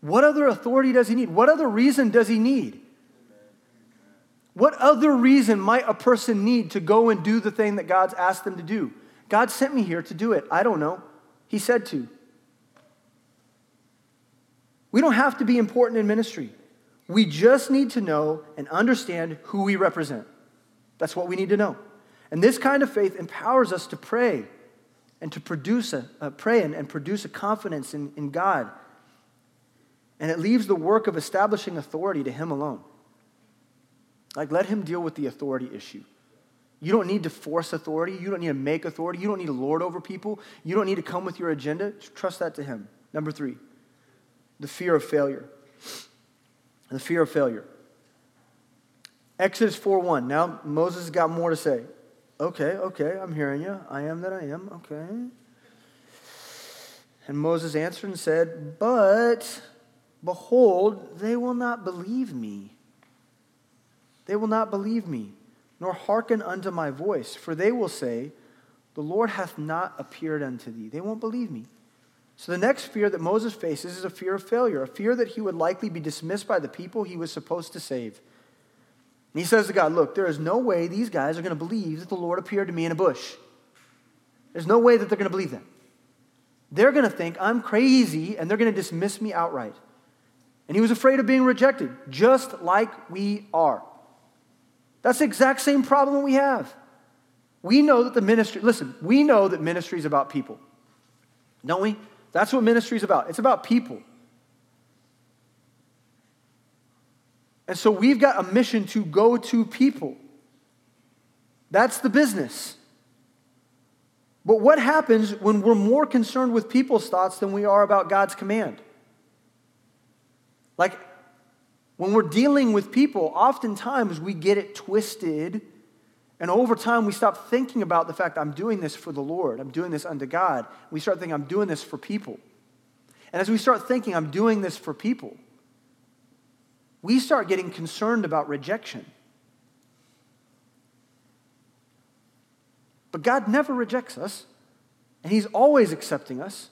What other authority does he need? What other reason does he need? What other reason might a person need to go and do the thing that God's asked them to do? God sent me here to do it. I don't know. He said to. We don't have to be important in ministry. We just need to know and understand who we represent. That's what we need to know. And this kind of faith empowers us to pray and to produce a, uh, pray and, and produce a confidence in, in God. And it leaves the work of establishing authority to Him alone. Like, let Him deal with the authority issue. You don't need to force authority. You don't need to make authority. You don't need to lord over people. You don't need to come with your agenda. Trust that to Him. Number three, the fear of failure. The fear of failure. Exodus 4 1. Now Moses got more to say. Okay, okay, I'm hearing you. I am that I am. Okay. And Moses answered and said, But behold, they will not believe me. They will not believe me nor hearken unto my voice, for they will say, The Lord hath not appeared unto thee. They won't believe me. So the next fear that Moses faces is a fear of failure, a fear that he would likely be dismissed by the people he was supposed to save. And he says to God, Look, there is no way these guys are going to believe that the Lord appeared to me in a bush. There's no way that they're going to believe that. They're going to think I'm crazy and they're going to dismiss me outright. And he was afraid of being rejected, just like we are. That's the exact same problem we have. We know that the ministry, listen, we know that ministry is about people, don't we? That's what ministry is about. It's about people. And so we've got a mission to go to people. That's the business. But what happens when we're more concerned with people's thoughts than we are about God's command? Like, when we're dealing with people, oftentimes we get it twisted, and over time we stop thinking about the fact I'm doing this for the Lord, I'm doing this unto God. We start thinking I'm doing this for people. And as we start thinking I'm doing this for people, we start getting concerned about rejection. But God never rejects us, and He's always accepting us.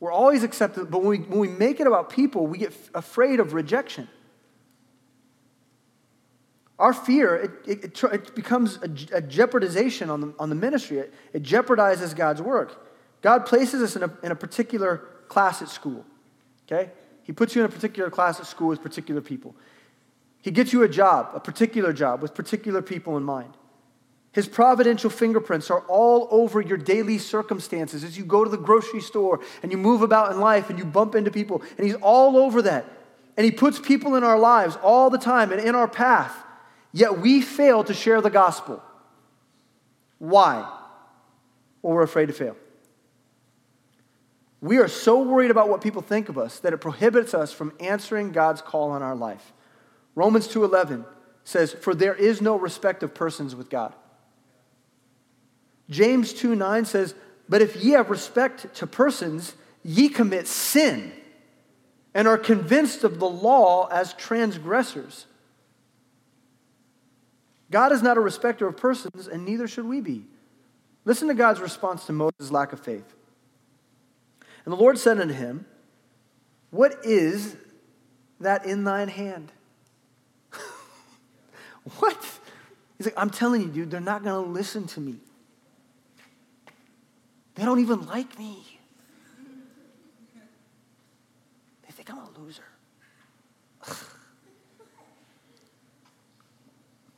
We're always accepted, but when we, when we make it about people, we get afraid of rejection. Our fear, it, it, it becomes a, a, jeopardization on the, on the ministry. It, it jeopardizes God's work. God places us in a, in a particular class at school, okay? He puts you in a particular class at school with particular people. He gets you a job, a particular job, with particular people in mind. His providential fingerprints are all over your daily circumstances as you go to the grocery store and you move about in life and you bump into people, and He's all over that. And He puts people in our lives all the time and in our path, yet we fail to share the gospel. Why? Well, we're afraid to fail. We are so worried about what people think of us that it prohibits us from answering God's call on our life. Romans 2:11 says, "For there is no respect of persons with God." James 2 9 says, But if ye have respect to persons, ye commit sin and are convinced of the law as transgressors. God is not a respecter of persons, and neither should we be. Listen to God's response to Moses' lack of faith. And the Lord said unto him, What is that in thine hand? (laughs) what? He's like, I'm telling you, dude, they're not going to listen to me. They don't even like me. They think I'm a loser.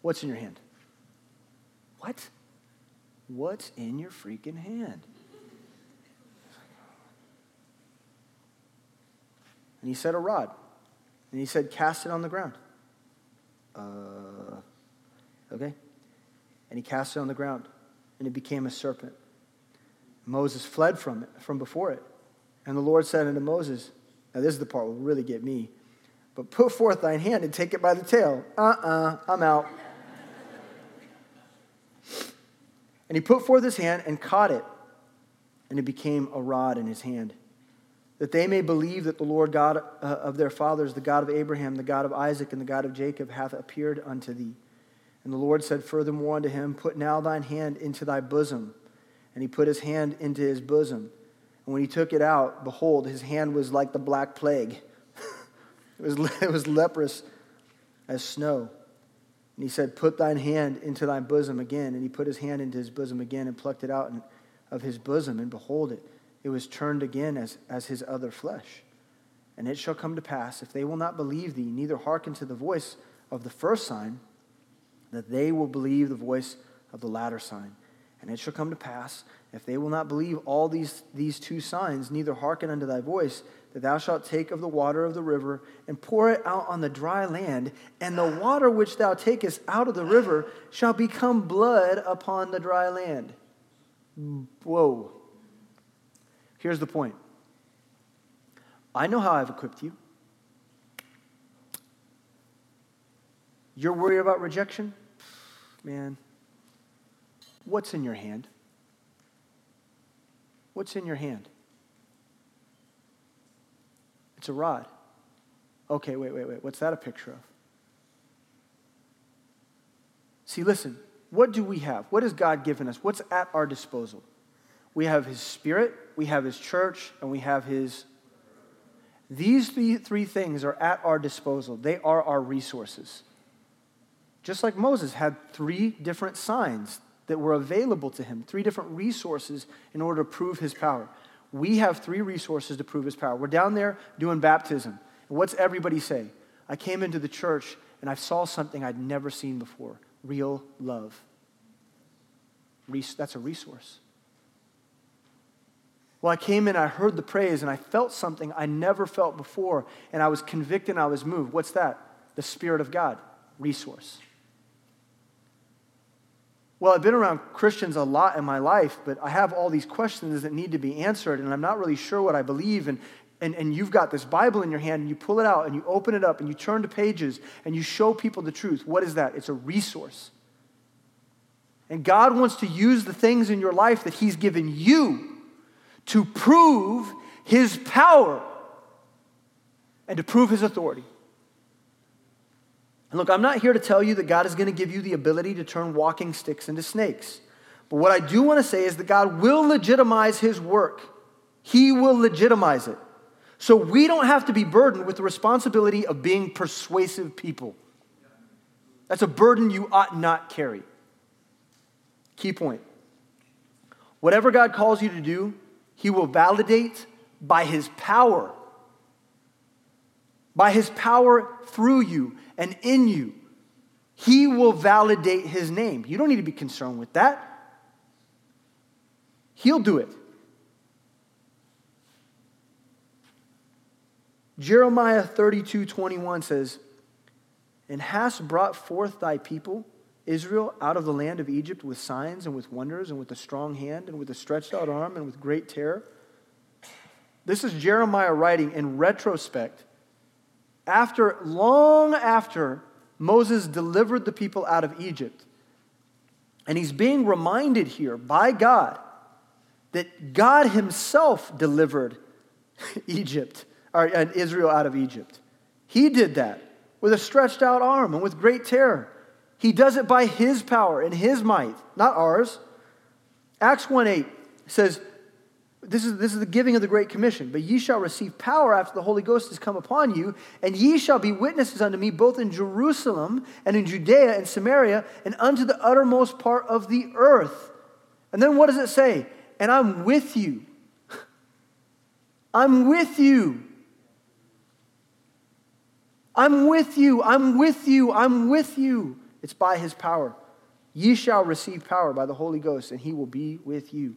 What's in your hand? What? What's in your freaking hand? And he said, A rod. And he said, Cast it on the ground. Uh, okay. And he cast it on the ground, and it became a serpent. Moses fled from it, from before it. And the Lord said unto Moses, Now this is the part will really get me. But put forth thine hand and take it by the tail. Uh uh-uh, uh, i am out. And he put forth his hand and caught it, and it became a rod in his hand. That they may believe that the Lord God uh, of their fathers, the God of Abraham, the God of Isaac, and the God of Jacob, hath appeared unto thee. And the Lord said furthermore unto him, Put now thine hand into thy bosom and he put his hand into his bosom. And when he took it out, behold, his hand was like the black plague. (laughs) it, was, it was leprous as snow. And he said, Put thine hand into thy bosom again. And he put his hand into his bosom again and plucked it out of his bosom. And behold, it, it was turned again as, as his other flesh. And it shall come to pass, if they will not believe thee, neither hearken to the voice of the first sign, that they will believe the voice of the latter sign. And it shall come to pass, if they will not believe all these, these two signs, neither hearken unto thy voice, that thou shalt take of the water of the river and pour it out on the dry land, and the water which thou takest out of the river shall become blood upon the dry land. Whoa. Here's the point I know how I've equipped you. You're worried about rejection? Man, What's in your hand? What's in your hand? It's a rod. Okay, wait, wait, wait. What's that a picture of? See, listen, what do we have? What has God given us? What's at our disposal? We have His Spirit, we have His church, and we have His. These three, three things are at our disposal. They are our resources. Just like Moses had three different signs that were available to him, three different resources in order to prove his power. We have three resources to prove his power. We're down there doing baptism. And what's everybody say? I came into the church and I saw something I'd never seen before real love. That's a resource. Well, I came in, I heard the praise, and I felt something I never felt before, and I was convicted and I was moved. What's that? The Spirit of God, resource. Well, I've been around Christians a lot in my life, but I have all these questions that need to be answered, and I'm not really sure what I believe. And, and, and you've got this Bible in your hand, and you pull it out, and you open it up, and you turn to pages, and you show people the truth. What is that? It's a resource. And God wants to use the things in your life that He's given you to prove His power and to prove His authority. And look, I'm not here to tell you that God is going to give you the ability to turn walking sticks into snakes. But what I do want to say is that God will legitimize His work, He will legitimize it. So we don't have to be burdened with the responsibility of being persuasive people. That's a burden you ought not carry. Key point. Whatever God calls you to do, He will validate by His power. By His power through you and in you. He will validate His name. You don't need to be concerned with that. He'll do it. Jeremiah 32 21 says, And hast brought forth thy people Israel out of the land of Egypt with signs and with wonders and with a strong hand and with a stretched out arm and with great terror. This is Jeremiah writing in retrospect after long after Moses delivered the people out of Egypt. And he's being reminded here by God that God himself delivered (laughs) Egypt or Israel out of Egypt. He did that with a stretched out arm and with great terror. He does it by his power and his might, not ours. Acts 1 8 says, this is, this is the giving of the Great Commission. But ye shall receive power after the Holy Ghost has come upon you, and ye shall be witnesses unto me both in Jerusalem and in Judea and Samaria and unto the uttermost part of the earth. And then what does it say? And I'm with you. (laughs) I'm with you. I'm with you. I'm with you. I'm with you. It's by his power. Ye shall receive power by the Holy Ghost, and he will be with you.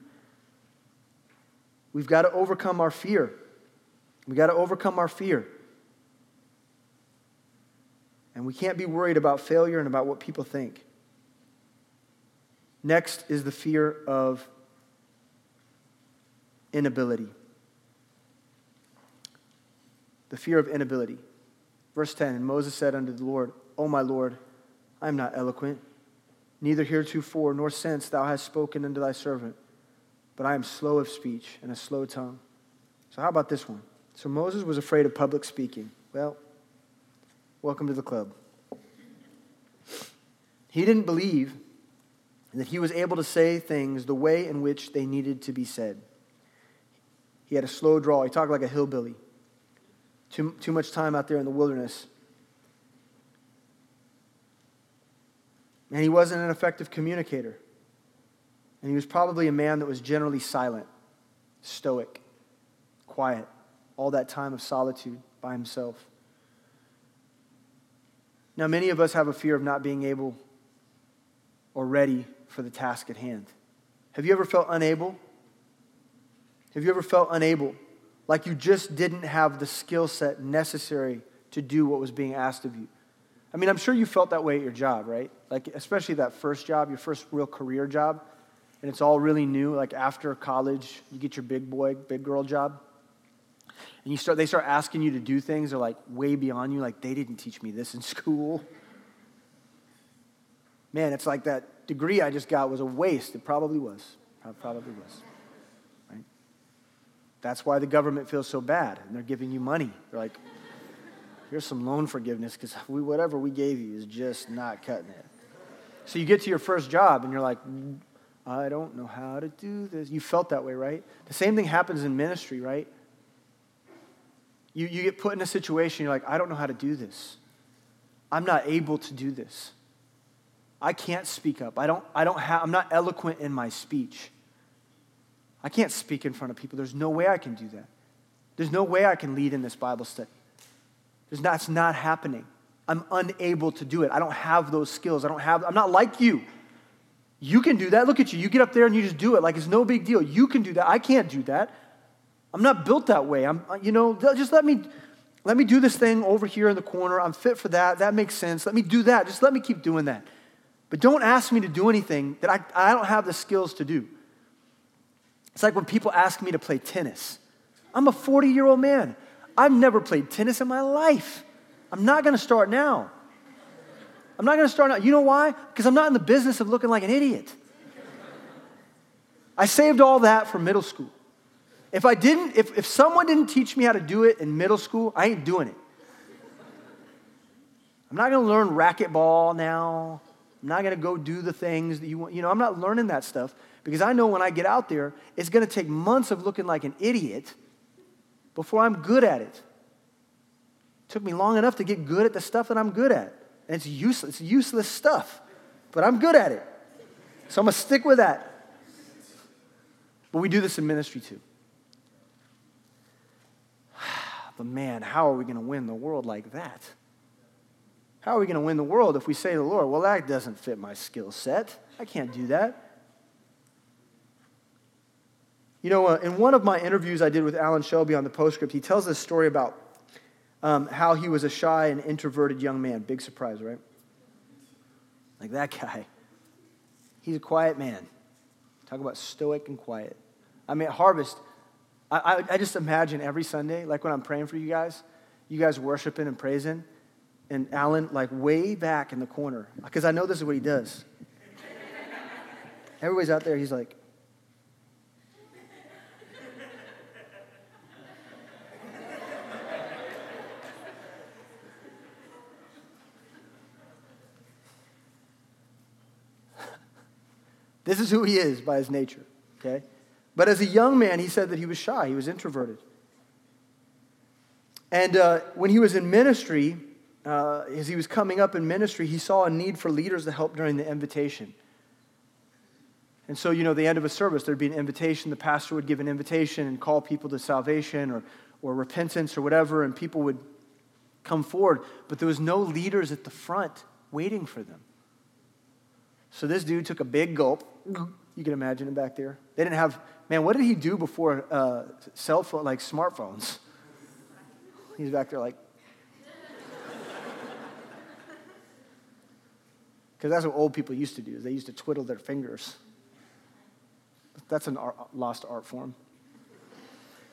We've got to overcome our fear. We've got to overcome our fear. And we can't be worried about failure and about what people think. Next is the fear of inability. The fear of inability. Verse 10 And Moses said unto the Lord, O my Lord, I am not eloquent, neither heretofore nor since thou hast spoken unto thy servant, but I am slow of speech and a slow tongue. So, how about this one? So, Moses was afraid of public speaking. Well, welcome to the club. He didn't believe that he was able to say things the way in which they needed to be said. He had a slow draw. He talked like a hillbilly. Too, too much time out there in the wilderness And he wasn't an effective communicator. And he was probably a man that was generally silent, stoic, quiet, all that time of solitude by himself. Now, many of us have a fear of not being able or ready for the task at hand. Have you ever felt unable? Have you ever felt unable? Like you just didn't have the skill set necessary to do what was being asked of you? I mean, I'm sure you felt that way at your job, right? Like, especially that first job, your first real career job, and it's all really new. Like, after college, you get your big boy, big girl job, and you start, they start asking you to do things that are like way beyond you, like, they didn't teach me this in (laughs) school. Man, it's like that degree I just got was a waste. It probably was. It probably was. Right? That's why the government feels so bad, and they're giving you money. They're like, here's some loan forgiveness because we, whatever we gave you is just not cutting it. So you get to your first job and you're like, I don't know how to do this. You felt that way, right? The same thing happens in ministry, right? You, you get put in a situation, you're like, I don't know how to do this. I'm not able to do this. I can't speak up. I don't, I don't have, I'm not eloquent in my speech. I can't speak in front of people. There's no way I can do that. There's no way I can lead in this Bible study. That's not happening. I'm unable to do it. I don't have those skills. I don't have, I'm not like you. You can do that. Look at you. You get up there and you just do it like it's no big deal. You can do that. I can't do that. I'm not built that way. I'm, uh, you know, just let me, Let me do this thing over here in the corner. I'm fit for that. That makes sense. Let me do that. Just let me keep doing that. But don't ask me to do anything that I, I don't have the skills to do. It's like when people ask me to play tennis. I'm a 40 year old man. I've never played tennis in my life. I'm not going to start now. I'm not going to start out. You know why? Because I'm not in the business of looking like an idiot. I saved all that for middle school. If I didn't, if, if someone didn't teach me how to do it in middle school, I ain't doing it. I'm not going to learn racquetball now. I'm not going to go do the things that you want. You know, I'm not learning that stuff because I know when I get out there, it's going to take months of looking like an idiot before I'm good at it. It took me long enough to get good at the stuff that I'm good at. And it's useless, it's useless stuff, but I'm good at it. So I'm going to stick with that. But we do this in ministry too. (sighs) But man, how are we going to win the world like that? How are we going to win the world if we say to the Lord, well, that doesn't fit my skill set? I can't do that. You know, uh, in one of my interviews I did with Alan Shelby on the postscript, he tells this story about um, how he was a shy and introverted young man. Big surprise, right? Like that guy. He's a quiet man. Talk about stoic and quiet. I mean, at Harvest, I, I, I just imagine every Sunday, like when I'm praying for you guys, you guys worshiping and praising, and Alan, like way back in the corner, because I know this is what he does. (laughs) Everybody's out there, he's like, This is who he is by his nature, okay? But as a young man, he said that he was shy, he was introverted. And uh, when he was in ministry, uh, as he was coming up in ministry, he saw a need for leaders to help during the invitation. And so, you know, the end of a service, there'd be an invitation. The pastor would give an invitation and call people to salvation or, or repentance or whatever, and people would come forward. But there was no leaders at the front waiting for them. So this dude took a big gulp. You can imagine him back there. They didn't have, man, what did he do before uh, cell phone, like smartphones? He's back there like, (laughs) because that's what old people used to do. Is they used to twiddle their fingers. That's an art, lost art form.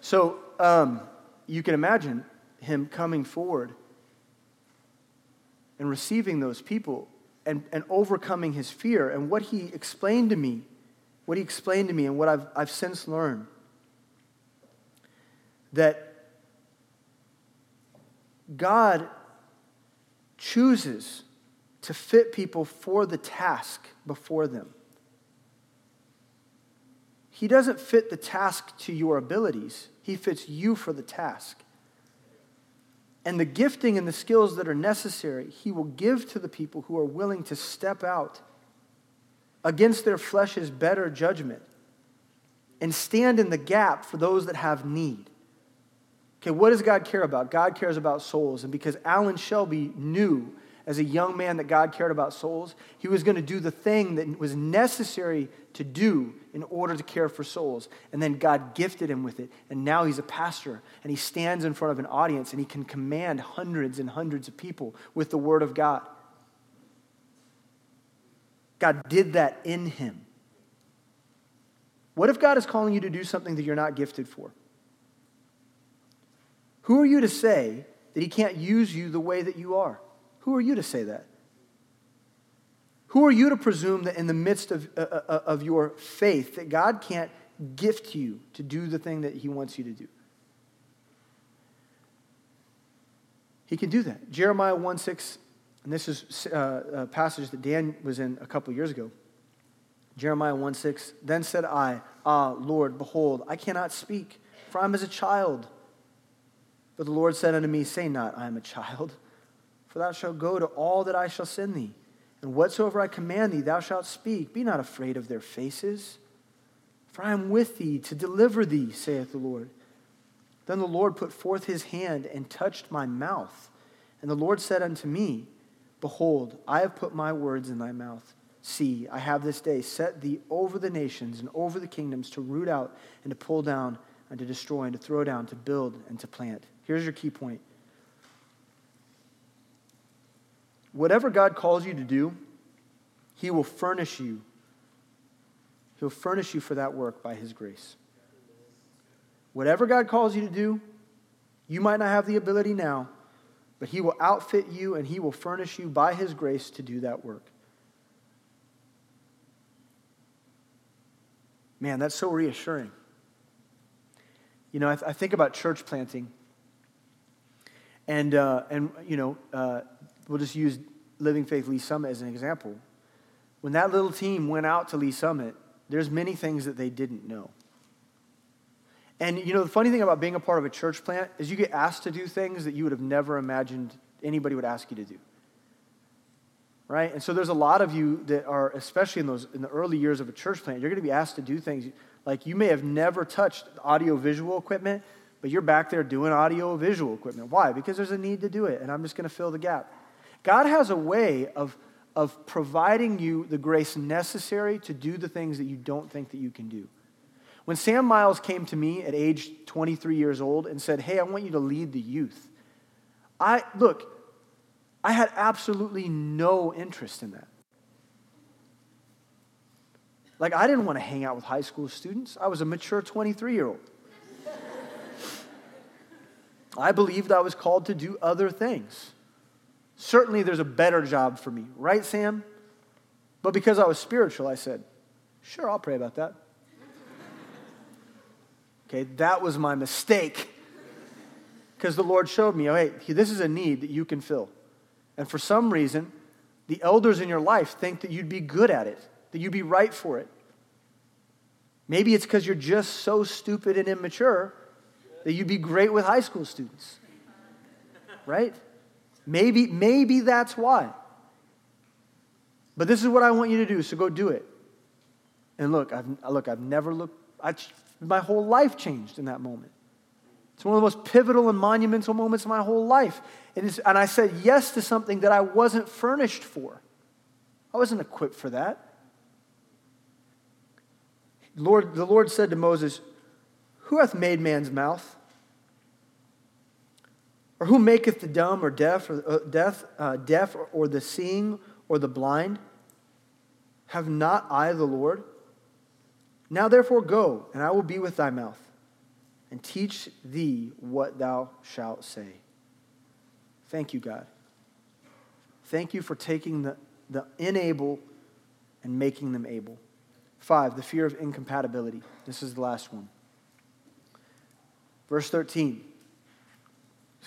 So um, you can imagine him coming forward and receiving those people and, and overcoming his fear. And what he explained to me, what he explained to me, and what I've, I've since learned, that God chooses to fit people for the task before them. He doesn't fit the task to your abilities, He fits you for the task and the gifting and the skills that are necessary, He will give to the people who are willing to step out against their flesh's better judgment and stand in the gap for those that have need. Okay, what does God care about? God cares about souls. And because Alan Shelby knew as a young man that God cared about souls, he was going to do the thing that was necessary to do in order to care for souls. And then God gifted him with it. And now he's a pastor and he stands in front of an audience and he can command hundreds and hundreds of people with the word of God. God did that in him. What if God is calling you to do something that you're not gifted for? Who are you to say that he can't use you the way that you are? Who are you to say that? Who are you to presume that in the midst of, uh, uh, uh, of your faith that God can't gift you to do the thing that he wants you to do? He can do that. Jeremiah 1 6, and this is uh, a passage that Dan was in a couple years ago. Jeremiah 1 6, then said I, Ah, Lord, behold, I cannot speak, for I am as a child. But the Lord said unto me, Say not, I am a child, for thou shalt go to all that I shall send thee and whatsoever I command thee, thou shalt speak. Be not afraid of their faces, for I am with thee to deliver thee, saith the Lord. Then the Lord put forth his hand and touched my mouth. And the Lord said unto me, Behold, I have put my words in thy mouth. See, I have this day set thee over the nations and over the kingdoms to root out and to pull down and to destroy and to throw down, to build and to plant. Here's your key point whatever God calls you to do, He will furnish you. He'll furnish you for that work by His grace. Whatever God calls you to do, you might not have the ability now, but He will outfit you and He will furnish you by His grace to do that work. Man, that's so reassuring. You know, I, th- I think about church planting, and, uh, and you know, uh, we'll just use Living Faith Lee Summit as an example. When that little team went out to Lee Summit, there's many things that they didn't know. And you know, the funny thing about being a part of a church plant is you get asked to do things that you would have never imagined anybody would ask you to do. Right? And so there's a lot of you that are, especially in those in the early years of a church plant, you're going to be asked to do things like you may have never touched audio visual equipment, but you're back there doing audio visual equipment. Why? Because there's a need to do it, and I'm just going to fill the gap. God has a way of, of providing you the grace necessary to do the things that you don't think that you can do. When Sam Miles came to me at age 23 years old and said, Hey, I want you to lead the youth, I, look, I had absolutely no interest in that. Like, I didn't want to hang out with high school students. I was a mature 23 year old. (laughs) I believed I was called to do other things. Certainly, there's a better job for me, right, Sam? But because I was spiritual, I said, Sure, I'll pray about that. (laughs) Okay, that was my mistake. Because the Lord showed me, oh, hey, this is a need that you can fill. And for some reason, the elders in your life think that you'd be good at it, that you'd be right for it. Maybe it's because you're just so stupid and immature that you'd be great with high school students. Right? Maybe, maybe that's why. But this is what I want you to do, so go do it. And look, I've, look, I've never looked, I, my whole life changed in that moment. It's one of the most pivotal and monumental moments of my whole life. and I said yes to something that I wasn't furnished for. I wasn't equipped for that. Lord, the Lord said to Moses, Who hath made man's mouth? Or who maketh the dumb or deaf or uh, deaf, uh, deaf or, or the seeing or the blind? Have not I the Lord? Now therefore go, and I will be with thy mouth, and teach thee what thou shalt say. Thank you, God. Thank you for taking the, the unable and making them able. Five, the fear of incompatibility. This is the last one. Verse 13.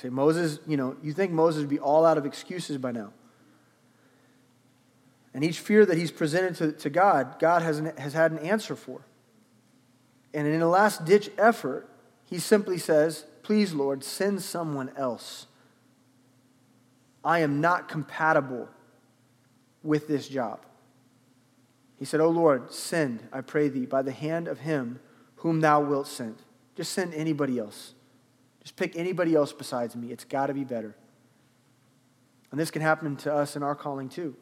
Say, Moses, you know, you think Moses would be all out of excuses by now. And each fear that he's presented to, to God, God has, an, has had an answer for. And in a last ditch effort, he simply says, Please, Lord, send someone else. I am not compatible with this job. He said, Oh Lord, send, I pray thee, by the hand of him whom thou wilt send. Just send anybody else. Just pick anybody else besides me. It's got to be better. And this can happen to us in our calling too.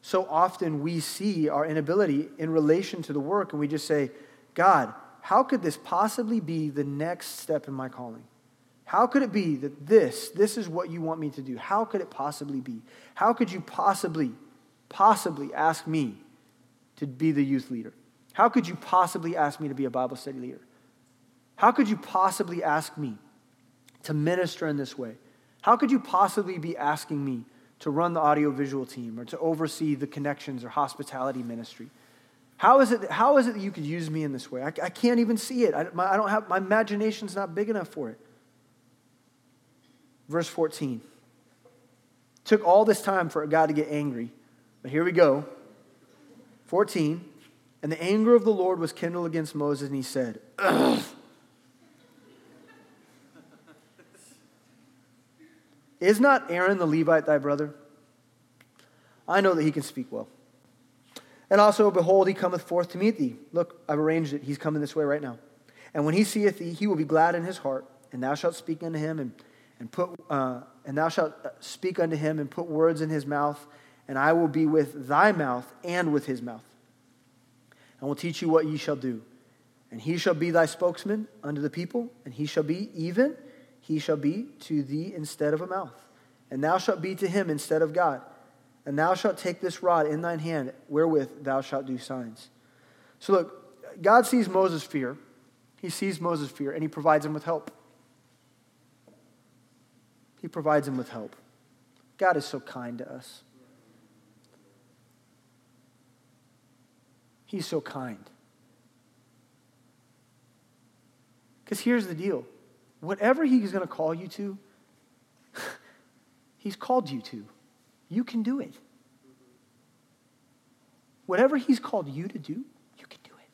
So often we see our inability in relation to the work and we just say, God, how could this possibly be the next step in my calling? How could it be that this, this is what you want me to do? How could it possibly be? How could you possibly, possibly ask me to be the youth leader? How could you possibly ask me to be a Bible study leader? How could you possibly ask me to minister in this way? How could you possibly be asking me to run the audiovisual team or to oversee the connections or hospitality ministry? How is it, how is it that you could use me in this way? I, I can't even see it. I, my, I don't have, my imagination's not big enough for it. Verse 14. Took all this time for God to get angry, but here we go. 14. And the anger of the Lord was kindled against Moses, and he said, Ugh. Is not Aaron the Levite thy brother? I know that he can speak well. And also, behold, he cometh forth to meet thee. Look, I've arranged it. He's coming this way right now. And when he seeth thee, he will be glad in his heart, and thou shalt speak unto him, and, and put uh, and thou shalt speak unto him, and put words in his mouth, and I will be with thy mouth and with his mouth, and will teach you what ye shall do. And he shall be thy spokesman unto the people, and he shall be even, he shall be to thee instead of a mouth, and thou shalt be to him instead of God. And thou shalt take this rod in thine hand, wherewith thou shalt do signs. So look, God sees Moses' fear. He sees Moses' fear, and he provides him with help. He provides him with help. God is so kind to us. He's so kind. Because here's the deal whatever he's going to call you to, (laughs) he's called you to. You can do it. Whatever he's called you to do, you can do it.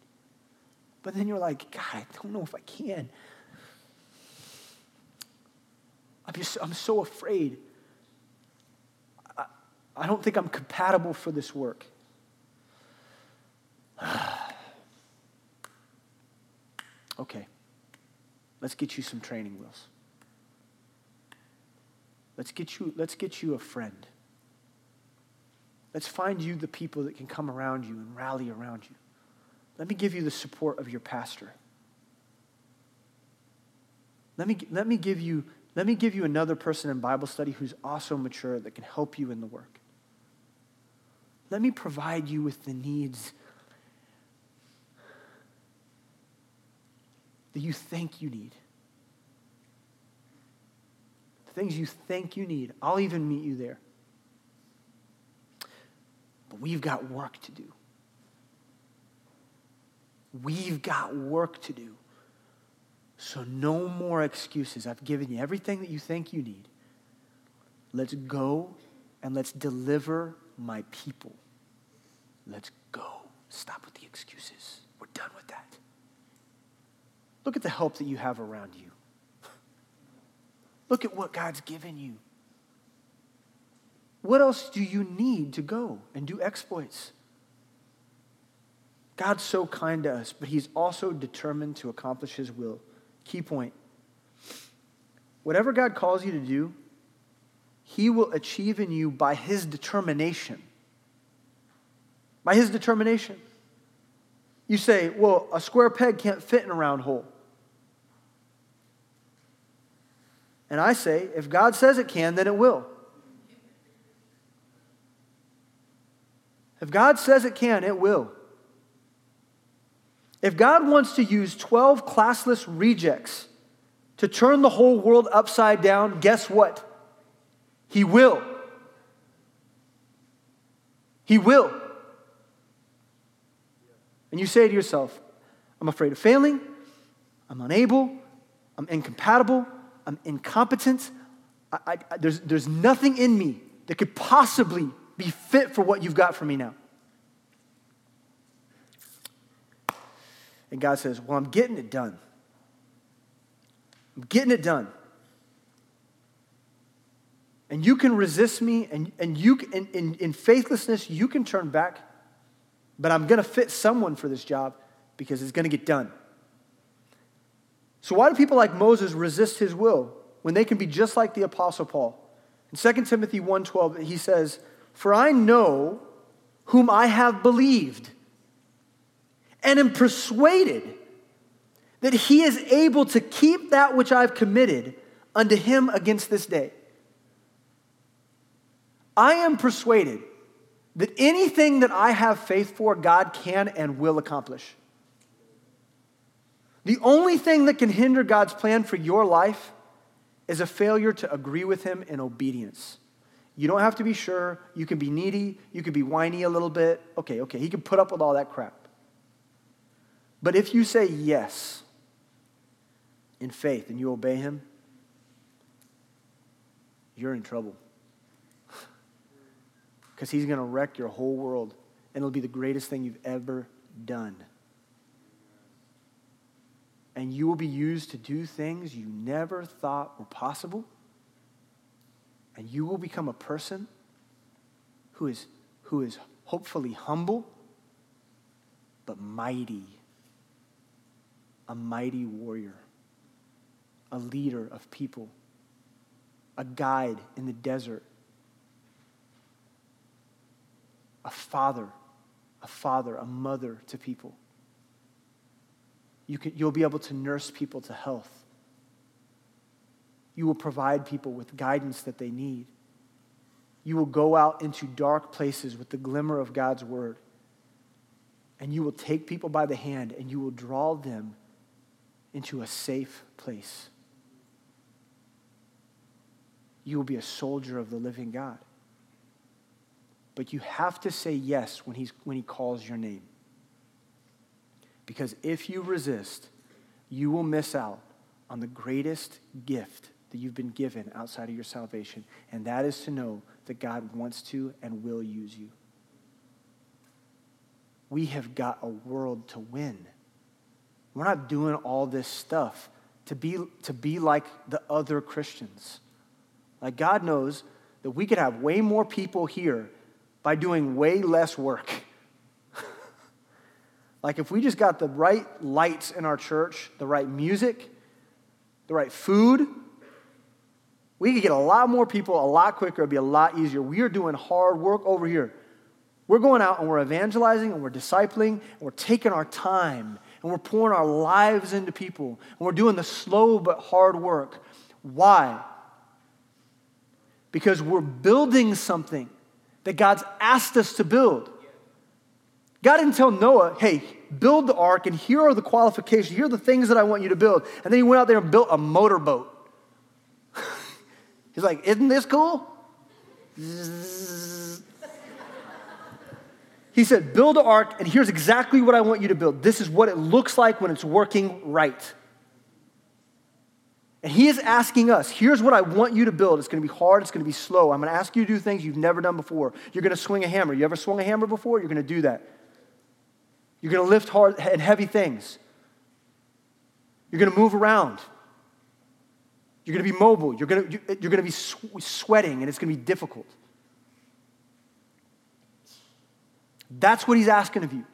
But then you're like, God, I don't know if I can. I'm, just, I'm so afraid. I, I don't think I'm compatible for this work. (sighs) okay. Let's get you some training wheels. Let's get you, let's get you a friend. Let's find you the people that can come around you and rally around you. Let me give you the support of your pastor. Let me, let me, give, you, let me give you another person in Bible study who's also mature that can help you in the work. Let me provide you with the needs that you think you need. The things you think you need. I'll even meet you there. But we've got work to do. We've got work to do. So, no more excuses. I've given you everything that you think you need. Let's go and let's deliver my people. Let's go. Stop with the excuses. We're done with that. Look at the help that you have around you. Look at what God's given you. What else do you need to go and do exploits? God's so kind to us, but He's also determined to accomplish His will. Key point whatever God calls you to do, He will achieve in you by His determination. By His determination. You say, well, a square peg can't fit in a round hole. And I say, if God says it can, then it will. If God says it can, it will. If God wants to use 12 classless rejects to turn the whole world upside down, guess what? He will. He will. And you say to yourself, I'm afraid of failing, I'm unable, I'm incompatible, I'm incompetent, I, I, there's, there's nothing in me that could possibly be fit for what you've got for me now. And God says, Well, I'm getting it done. I'm getting it done. And you can resist me, and, and you in, faithlessness, you can turn back, but I'm going to fit someone for this job because it's going to get done. So, why do people like Moses resist his will when they can be just like the Apostle Paul? In 2 Timothy 1:12, he says, For I know whom I have believed, and am persuaded that he is able to keep that which I've committed unto him against this day. I am persuaded that anything that I have faith for, God can and will accomplish. The only thing that can hinder God's plan for your life is a failure to agree with Him in obedience. You don't have to be sure. You can be needy. You can be whiny a little bit. Okay, okay. He can put up with all that crap. But if you say yes in faith and you obey Him, you're in trouble. Because He's going to wreck your whole world, and it'll be the greatest thing you've ever done and you will be used to do things you never thought were possible. And you will become a person who is, who is hopefully humble, but mighty. A mighty warrior, a leader of people, a guide in the desert, a father, a father, a mother to people you can, you'll be able to nurse people to health. You will provide people with guidance that they need. you will go out into dark places with the glimmer of God's word. And you will take people by the hand and you will draw them into a safe place. You will be a soldier of the living God. But you have to say yes when, he's, when he calls your name. Because if you resist, you will miss out on the greatest gift that you've been given outside of your salvation, and that is to know that God wants to and will use you. We have got a world to win. We're not doing all this stuff to be, to be like the other Christians. Like, God knows that we could have way more people here by doing way less work. (laughs) like, if we just got the right lights in our church, the right music, the right food, we could get a lot more people a lot quicker. It'd be a lot easier. We are doing hard work over here. We're going out and we're evangelizing and we're discipling and we're taking our time and we're pouring our lives into people and we're doing the slow but hard work. Why? Because we're building something that God's asked us to build. God didn't tell Noah, hey, build the ark, and here are the qualifications, here are the things that I want you to build. And then he went out there and built a motorboat. (laughs) He's like, isn't this cool? (laughs) He said, build an ark, and here's exactly what I want you to build. This is what it looks like when it's working right. And he is asking us, here's what I want you to build. It's going to be hard, it's going to be slow. I'm going to ask you to do things you've never done before. You're going to swing a hammer. You ever swung a hammer before? You're going to do that. You're going to lift hard and heavy things. You're going to move around. You're going to be mobile. You're going to, you're going to be sweating, and it's going to be difficult. That's what he's asking of you.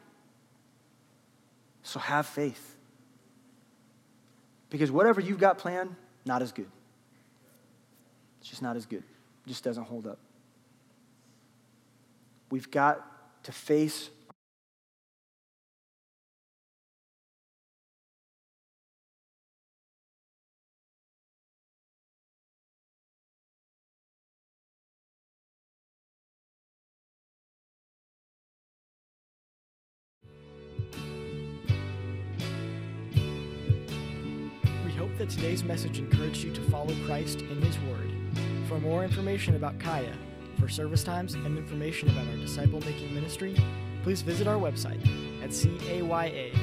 So have faith. Because whatever you've got planned, not as good. It's just not as good. It just doesn't hold up. We've got to face that today's message encouraged you to follow Christ in His Word. For more information about Kaya, for service times, and information about our disciple making ministry, please visit our website at caya.live.